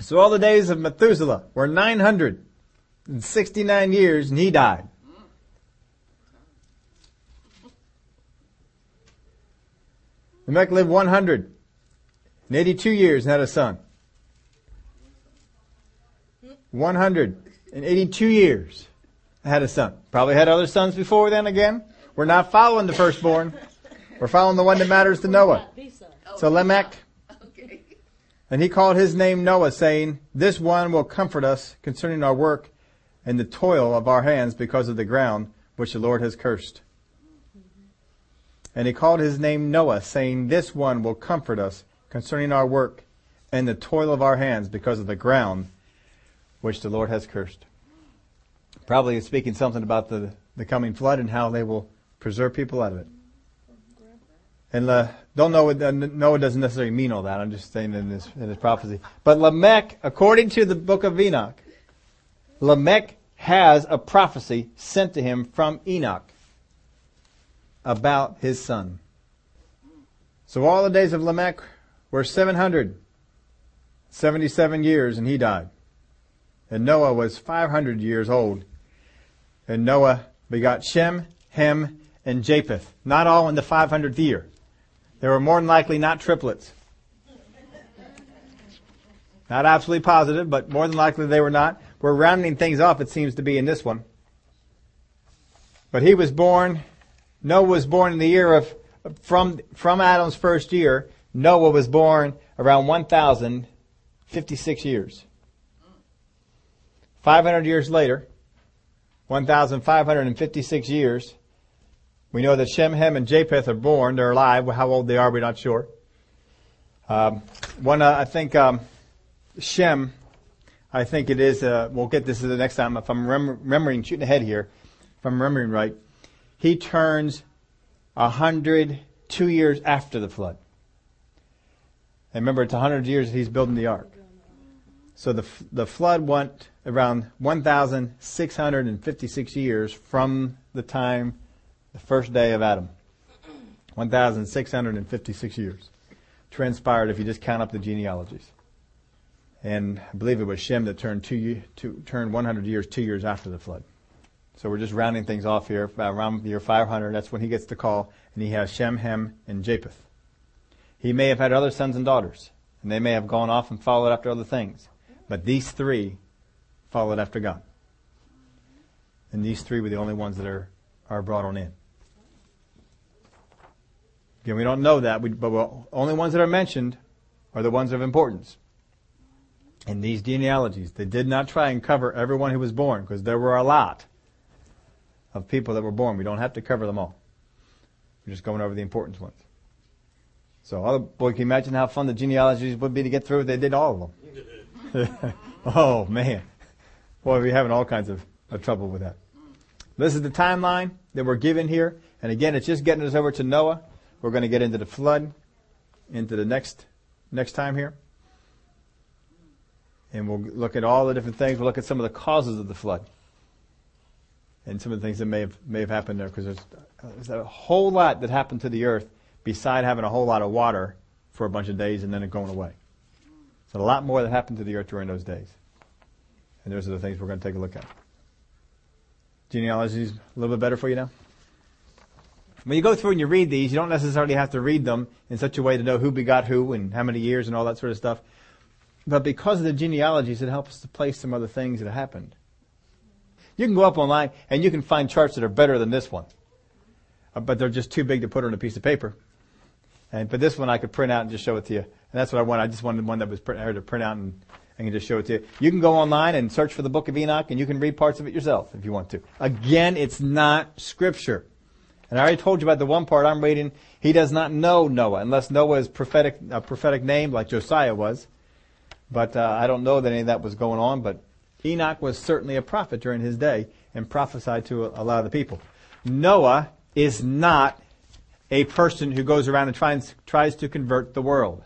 So all the days of Methuselah were 969 years and he died. Lamech lived 100 and 82 years and had a son. 182 years had a son. Probably had other sons before then again. We're not following the firstborn. We're following the one that matters to Noah. So Lamech, and he called his name Noah, saying, This one will comfort us concerning our work and the toil of our hands because of the ground which the Lord has cursed. And he called his name Noah, saying, This one will comfort us concerning our work and the toil of our hands because of the ground which the Lord has cursed. Probably speaking something about the, the coming flood and how they will preserve people out of it. And uh, don't know what, Noah doesn't necessarily mean all that. I'm just saying in this, in this prophecy. But Lamech, according to the book of Enoch, Lamech has a prophecy sent to him from Enoch about his son. So all the days of Lamech were 777 years and he died. And Noah was 500 years old. And Noah begot Shem, Ham, and Japheth. Not all in the 500th year. They were more than likely not triplets. Not absolutely positive, but more than likely they were not. We're rounding things off, it seems to be, in this one. But he was born, Noah was born in the year of, from, from Adam's first year, Noah was born around 1,056 years. 500 years later, 1,556 years, we know that Shem, Ham, and Japheth are born. They're alive. How old they are, we're not sure. Um, one, uh, I think um, Shem, I think it is. Uh, we'll get this the next time. If I'm rem- remembering, shooting ahead here, if I'm remembering right, he turns a hundred two years after the flood. And remember, it's a hundred years that he's building the ark. So the the flood went around 1,656 years from the time the first day of Adam. 1,656 years transpired if you just count up the genealogies. And I believe it was Shem that turned two, two, turned 100 years, two years after the flood. So we're just rounding things off here. Around the year 500, that's when he gets the call, and he has Shem, Ham, and Japheth. He may have had other sons and daughters, and they may have gone off and followed after other things. But these three followed after God. And these three were the only ones that are, are brought on in. Again, we don't know that, but the only ones that are mentioned are the ones of importance. In these genealogies, they did not try and cover everyone who was born, because there were a lot of people that were born. We don't have to cover them all. We're just going over the important ones. So, other, boy, can you imagine how fun the genealogies would be to get through if they did all of them? oh, man. Boy, we're having all kinds of, of trouble with that. This is the timeline that we're given here. And again, it's just getting us over to Noah. We're going to get into the flood, into the next next time here. And we'll look at all the different things. We'll look at some of the causes of the flood. And some of the things that may have may have happened there, because there's, there's a whole lot that happened to the earth beside having a whole lot of water for a bunch of days and then it going away. So a lot more that happened to the earth during those days. And those are the things we're going to take a look at. Genealogy is a little bit better for you now? When you go through and you read these, you don't necessarily have to read them in such a way to know who begot who and how many years and all that sort of stuff. But because of the genealogies, it helps to place some other things that happened. You can go up online and you can find charts that are better than this one. Uh, but they're just too big to put on a piece of paper. And but this one I could print out and just show it to you. And that's what I want. I just wanted one that was print, to print out and I can just show it to you. You can go online and search for the book of Enoch and you can read parts of it yourself if you want to. Again, it's not scripture. And I already told you about the one part I'm reading. He does not know Noah, unless Noah is prophetic, a prophetic name like Josiah was. But uh, I don't know that any of that was going on. But Enoch was certainly a prophet during his day and prophesied to a, lot of the people. Noah is not a person who goes around and tries, tries to convert the world.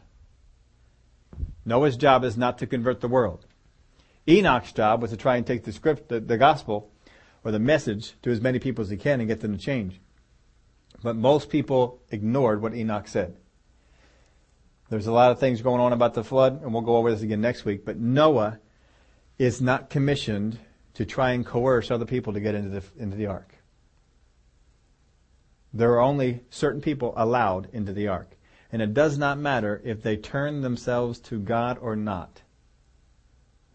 Noah's job is not to convert the world. Enoch's job was to try and take the script, the, the gospel, or the message to as many people as he can and get them to change. But most people ignored what Enoch said. There's a lot of things going on about the flood, and we'll go over this again next week. But Noah is not commissioned to try and coerce other people to get into the, into the ark. There are only certain people allowed into the ark. And it does not matter if they turn themselves to God or not.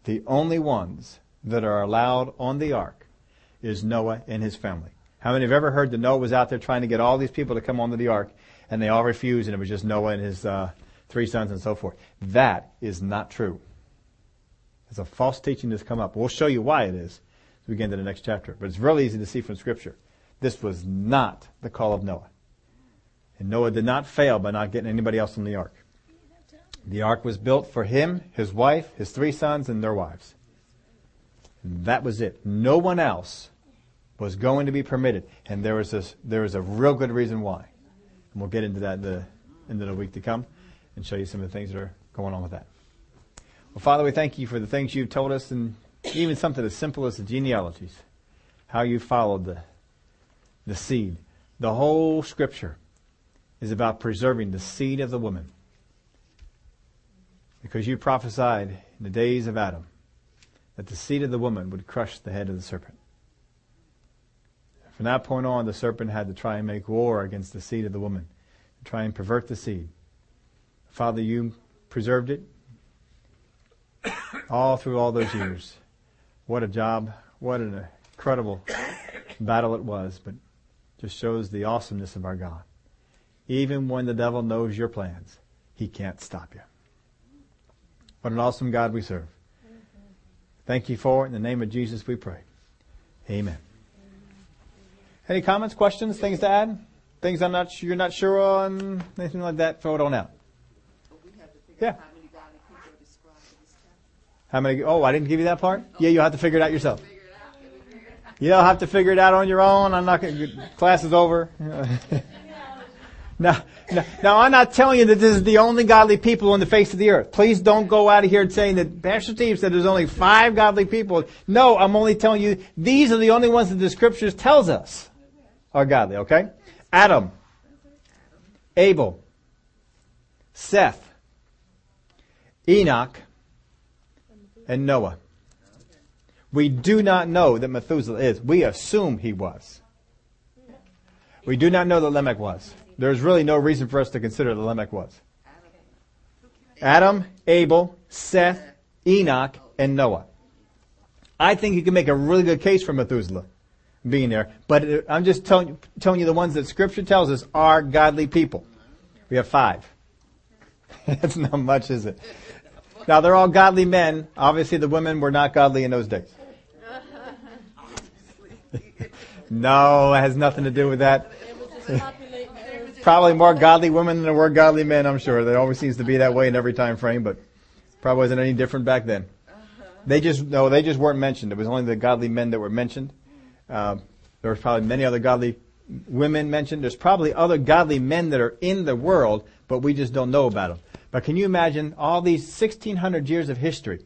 The only ones that are allowed on the ark is Noah and his family. How many have ever heard that Noah was out there trying to get all these people to come onto the ark and they all refused and it was just Noah and his uh, three sons and so forth? That is not true. It's a false teaching that's come up. We'll show you why it is as we get into the next chapter. But it's really easy to see from Scripture. This was not the call of Noah. And Noah did not fail by not getting anybody else on the ark. The ark was built for him, his wife, his three sons, and their wives. And that was it. No one else was going to be permitted. And there was, this, there was a real good reason why. And we'll get into that in the, into the week to come and show you some of the things that are going on with that. Well, Father, we thank you for the things you've told us and even something as simple as the genealogies, how you followed the, the seed. The whole scripture is about preserving the seed of the woman. Because you prophesied in the days of Adam that the seed of the woman would crush the head of the serpent. From that point on, the serpent had to try and make war against the seed of the woman, try and pervert the seed. Father, you preserved it all through all those years. What a job. What an incredible battle it was, but just shows the awesomeness of our God. Even when the devil knows your plans, he can't stop you. What an awesome God we serve. Thank you for it. In the name of Jesus we pray. Amen. Any comments, questions, things to add? Things I'm not you're not sure on, anything like that, throw it on out. Yeah. How many? Oh, I didn't give you that part. Yeah, you'll have to figure it out yourself. You'll have to figure it out on your own. I'm not going. Class is over. Now, now, now, I'm not telling you that this is the only godly people on the face of the earth. Please don't go out of here saying that Pastor Steve said there's only five godly people. No, I'm only telling you these are the only ones that the scriptures tells us are godly, okay? Adam, Abel, Seth, Enoch, and Noah. We do not know that Methuselah is. We assume he was. We do not know that Lamech was. There's really no reason for us to consider that Lamech was. Adam, Abel, Seth, Enoch, and Noah. I think you can make a really good case for Methuselah being there, but I'm just telling, telling you the ones that Scripture tells us are godly people. We have five. That's not much, is it? Now they're all godly men. Obviously, the women were not godly in those days. no, it has nothing to do with that. Probably more godly women than there were godly men, I'm sure. There always seems to be that way in every time frame, but probably wasn't any different back then. They just no, they just weren't mentioned. It was only the godly men that were mentioned. Uh, there was probably many other godly women mentioned. There's probably other godly men that are in the world, but we just don't know about them. But can you imagine all these 1600 years of history?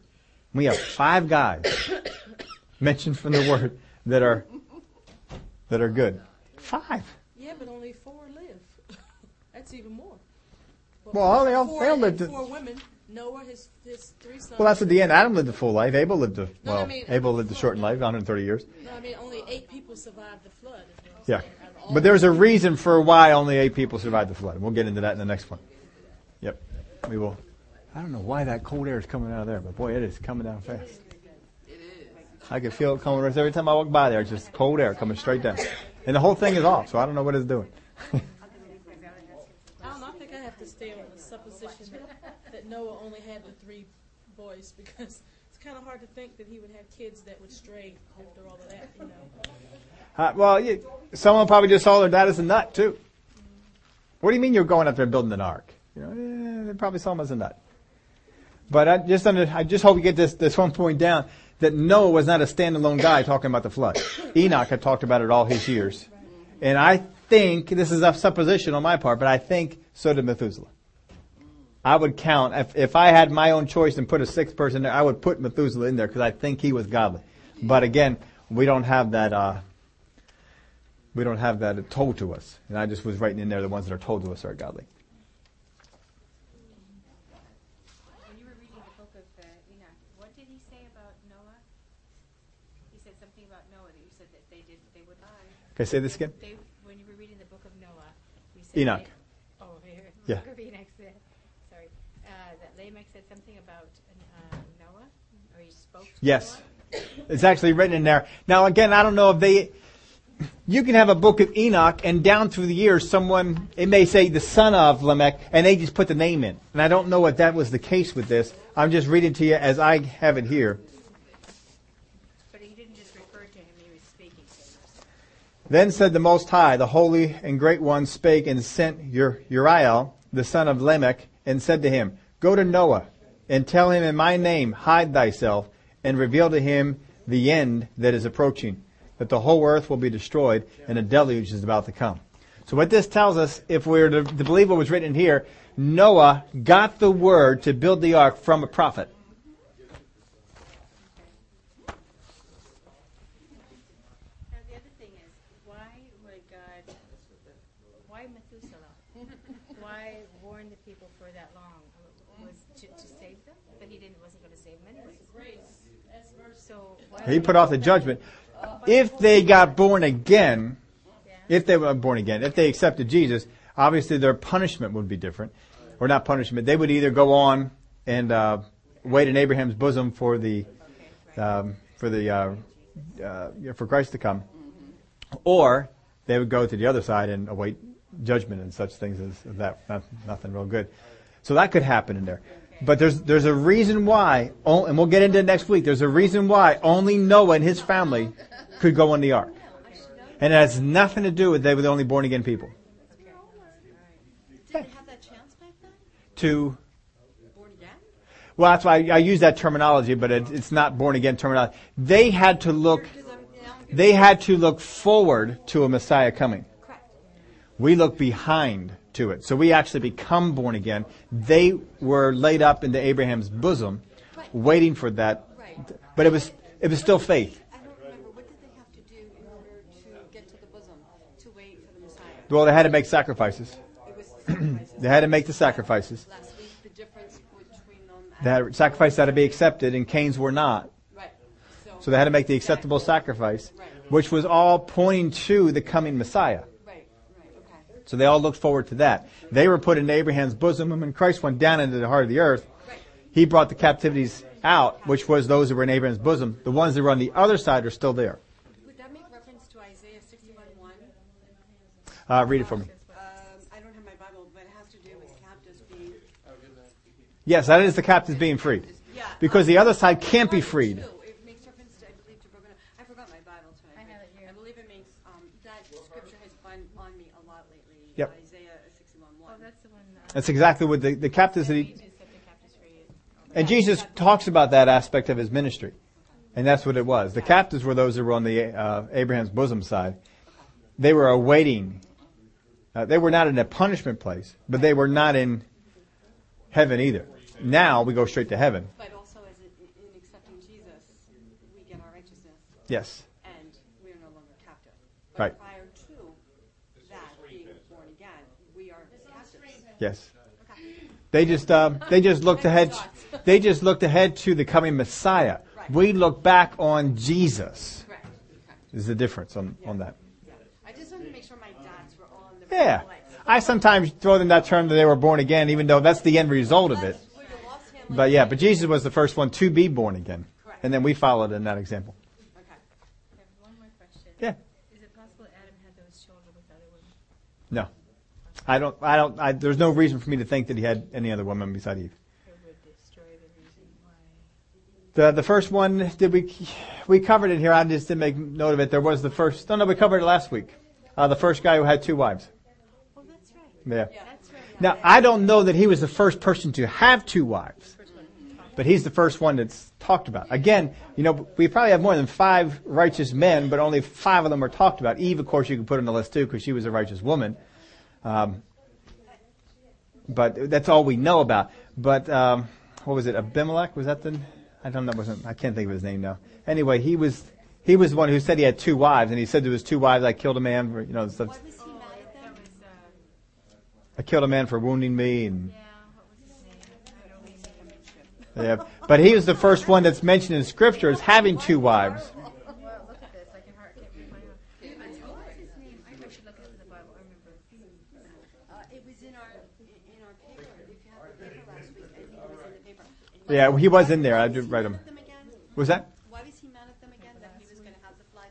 We have five guys mentioned from the word that are that are good. Five. Yeah, but only four live. That's even more. well, they all, four, they all lived. Four women. Noah, his his three sons. Well, that's at the end. Adam lived a full life. Abel lived a No, well. I mean- Abel lived a shortened life, 130 years. No, I mean only eight people survived the flood. is what I'm Yeah, saying, out of all but there's a reason for why only eight people survived the flood. We'll get into that in the next one. Yep, we will. I don't know why that cold air is coming out of there, but boy, it is coming down fast. It is. I can feel it coming every time I walk by there. It's just cold air coming straight down, and the whole thing is off, so I don't know what it's doing. I don't know. I think I have to stay on the supposition that, that Noah only had the three boys because it's kind of hard to think that he would have kids that would stray after all of that. You know. Uh, well, you, someone probably just saw their dad as a nut too. What do you mean you're going up there building an ark? You know, eh, they probably saw him as a nut. But I just under, I just hope you get this this one point down that Noah was not a standalone guy talking about the flood. Enoch had talked about it all his years, and I think this is a supposition on my part, but I think so did Methuselah. I would count if if I had my own choice and put a sixth person there, I would put Methuselah in there because I think he was godly. But again, we don't have that. Uh, we don't have that told to us, and I just was writing in there the ones that are told to us are godly. When you were reading the book of uh, Enoch, what did he say about Noah? He said something about Noah that you said that they did they would lie. Can I say this again? They, when you were reading the book of Noah, you said Enoch. They, oh, here. Yeah. Book of Enoch said, sorry, uh, that Lamech said something about uh, Noah, or he spoke to Yes. Noah. It's actually written in there. Now again, I don't know if they, you can have a book of Enoch and down through the years someone, it may say the son of Lamech and they just put the name in. And I don't know if that was the case with this. I'm just reading to you as I have it here. But he didn't just refer to him, he was speaking to him. Then said the Most High, the Holy and Great One spake and sent Uriel, the son of Lamech, and said to him, Go to Noah and tell him in my name, hide thyself, and reveal to him the end that is approaching, that the whole earth will be destroyed and a deluge is about to come. So what this tells us, if we were to, to believe what was written here, Noah got the word to build the ark from a prophet. Now, the other thing is, why would God, why Methuselah? why warn the people for that long? Was to, to save them? But he didn't, wasn't going to save them anyways. Grace. That's mercy. So why He put off the judgment. If they got born again, if they were born again, if they accepted Jesus, obviously their punishment would be different, or not punishment. They would either go on and uh, wait in Abraham's bosom for the um, for the uh, uh, for Christ to come, or they would go to the other side and await judgment and such things as that. Not, nothing real good. So that could happen in there. But there's there's a reason why, and we'll get into it next week. There's a reason why only Noah and his family could go on the ark, and it has nothing to do with they were the only born again people. Did they have that chance back then? To Born again? well, that's why I, I use that terminology, but it, it's not born again terminology. They had to look. Because I'm, now I'm They had to look forward to a Messiah coming. We look behind to it. So we actually become born again. They were laid up into Abraham's bosom, Right. waiting for that. Right. But it was it was still faith. I don't remember. What did they have to do in order to get to the bosom, to wait for the Messiah? Well, they had to make sacrifices. Sacrifices. They had to make the sacrifices. Last week, the difference between them. and- They had to be accepted, and Cain's were not. Right. So, So they had to make the acceptable sacrifice, which was all pointing to the coming Messiah. Right, right, okay. So they all looked forward to that. They were put in Abraham's bosom, and when Christ went down into the heart of the earth, he brought the captivities out, which was those that were in Abraham's bosom. The ones that were on the other side are still there. Would that make reference to Isaiah 61 1? Uh, read it for me. Um, I don't have my Bible, but it has to do with captives being. Yes, that is the captives being freed. Because the other side can't be freed. Two, It makes reference to, I believe, to Broken. I forgot my Bible tonight. I have it but here. I believe it makes, um, that scripture has been on me a lot lately. Yep. Isaiah 61 Oh, 1. That's the one. That's exactly what the, the captives that he, do set the captives free. and Jesus talks about that aspect of his ministry. And that's what it was. The captives were those that were on the uh, Abraham's bosom side. They were awaiting. Uh, they were not in a punishment place, but they were not in heaven either. Now we go straight to heaven. But also, as in, in accepting Jesus, we get our righteousness, Yes. and we are no longer captive. Right. But prior to that being born again, we are captives. Yes. Okay. They just uh, they just looked ahead. They just looked ahead to the coming Messiah. Right. We look back on Jesus. Correct. Is the difference on, on that? Yeah. I just wanted to make sure my dots were all in the Yeah. right place. I sometimes throw in that term that they were born again, even though that's the end result of it. That's where you lost him. But yeah, but Jesus was the first one to be born again, Correct. and then we followed in that example. Okay. I have one more question. Yeah. Is it possible Adam had those children with other women? No, I don't. I don't. I, there's no reason for me to think that he had any other woman beside Eve. It would destroy the reason why. The the first one did we we covered it here. I just didn't make note of it. There was the first. No, no, we covered it last week. Uh, the first guy who had two wives. Oh, that's right. Yeah. That's right. Now I don't know that he was the first person to have two wives, but he's the first one that's talked about. Again, you know, we probably have more than five righteous men, but only five of them are talked about. Eve, of course, you could put on the list too because she was a righteous woman. Um, but that's all we know about. But um, what was it? Abimelech was that the? I don't know. Wasn't I can't think of his name now. Anyway, he was he was the one who said he had two wives, and he said to his two wives, "I killed a man for you know stuff. Was he mad at them? I killed a man for wounding me." And yeah, what was his name? I don't remember. yeah, but he was the first one that's mentioned in Scripture as having two wives. Well, look at this. I can hardly can't read my own. I- What was his name? I should look at the Bible. I remember. Uh, it was in our, in our paper, if you have the paper last week, I think it was in the paper. Yeah, he was in there. I did write him. Why was he mad at them again? Was that? Why was he mad at them again, that he was gonna have the flag?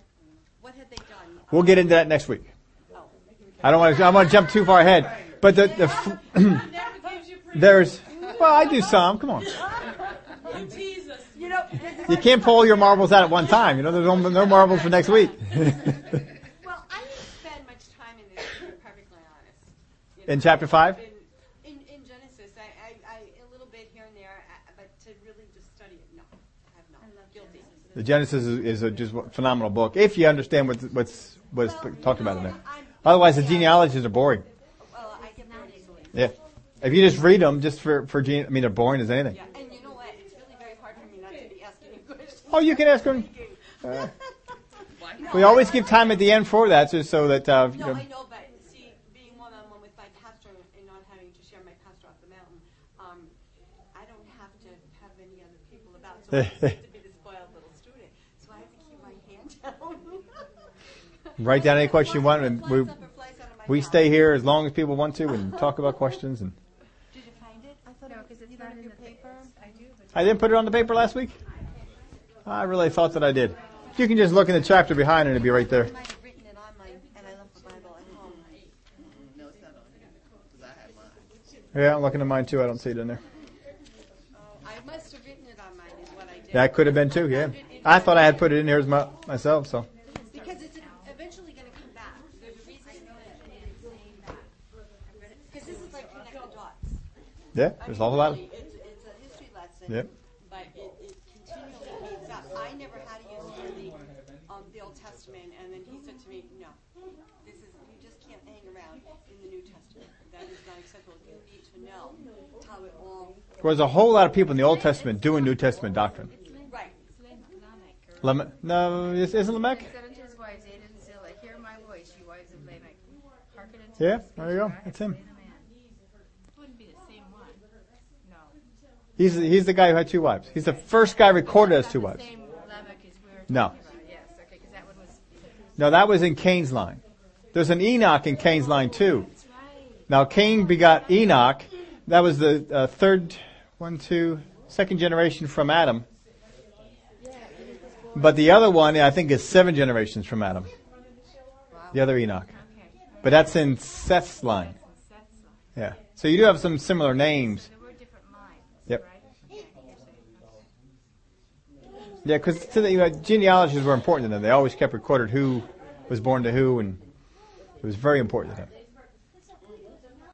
What had they done? We'll get into that next week. Oh. I don't want to. I want to jump too far ahead. But the the f- Never gives you pre- there's. Well, I do some. Come on. You tease us. You know, You can't pull your marbles out at one time. You know, there's no, no marbles for next week. well, I didn't spend much time in this, to be perfectly honest. You know, In chapter five? In, in, in Genesis, I, I, I, a little bit here and there, uh, but to really just study it, no, I have not. Guilty. The Genesis is, is a just phenomenal book if you understand what's what's what's talked about in there. Otherwise, the genealogies are boring. Well, I get bored easily. Yeah. If you just read them, just for for gene, I mean, they're boring as anything. Yeah, and you know what? It's really very hard for me not to be asking you questions. Oh, you can ask them. No, We always give time at the end for that, just so that uh, you No, know, I know, but see, being one on one with my pastor and not having to share my pastor off the mountain, um, I don't have to have any other people about, so I seem to be the spoiled little student. So I have to keep my hand down. Write down any question you want, and we Flies up or flies out of my we stay here as long as people want to and talk about questions. And Did you find it? I thought No, it was because it's either not in in your the paper. I do, I didn't put it on the paper last week. I really thought that I did. You can just look in the chapter behind and it'll be right there. I might have written it on mine, and I left the Bible at home. Yeah, I'm looking at mine too. I don't see it in there. Oh, I must have written it on mine, is I. That could have been too. Yeah, I thought I had put it in here as my, myself. So Because it's eventually going to come back. There's a reason Because this is like connect the dots. Yeah, there's a whole lot. Of, Really, It's, it's a history lesson. Yep. But it, it continually reads up. I never had to use really um, the Old Testament, and then he said to me, "No, this is you just can't hang around in the New Testament. That is not acceptable. You need to know how it all." there was a whole lot of people in the Old Testament doing New Testament doctrine. Right. Lamech, no, is- isn't Lamech? He said unto his wives, Ada and Zillah, hear my voice, you wives of Lamech. Hearken unto Yeah, there you go. That's him. and slay the man. It wouldn't be the same one. No. He's he's the guy who had two wives. He's the first guy recorded as two wives. The same Lamech as we were No. talking about. Yes, okay, because that was. No, that was in Cain's line. There's an Enoch in Cain's line too. Now Cain begot Enoch. That was the uh, third, one, two, second generation from Adam. But the other one, I think, is seven generations from Adam. The other Enoch. But that's in Seth's line. Yeah. So you do have some similar names. There were different lines. Yep. Right? Okay. Yeah, because you know, genealogies were important to them. They always kept recorded who was born to who, and it was very important to them.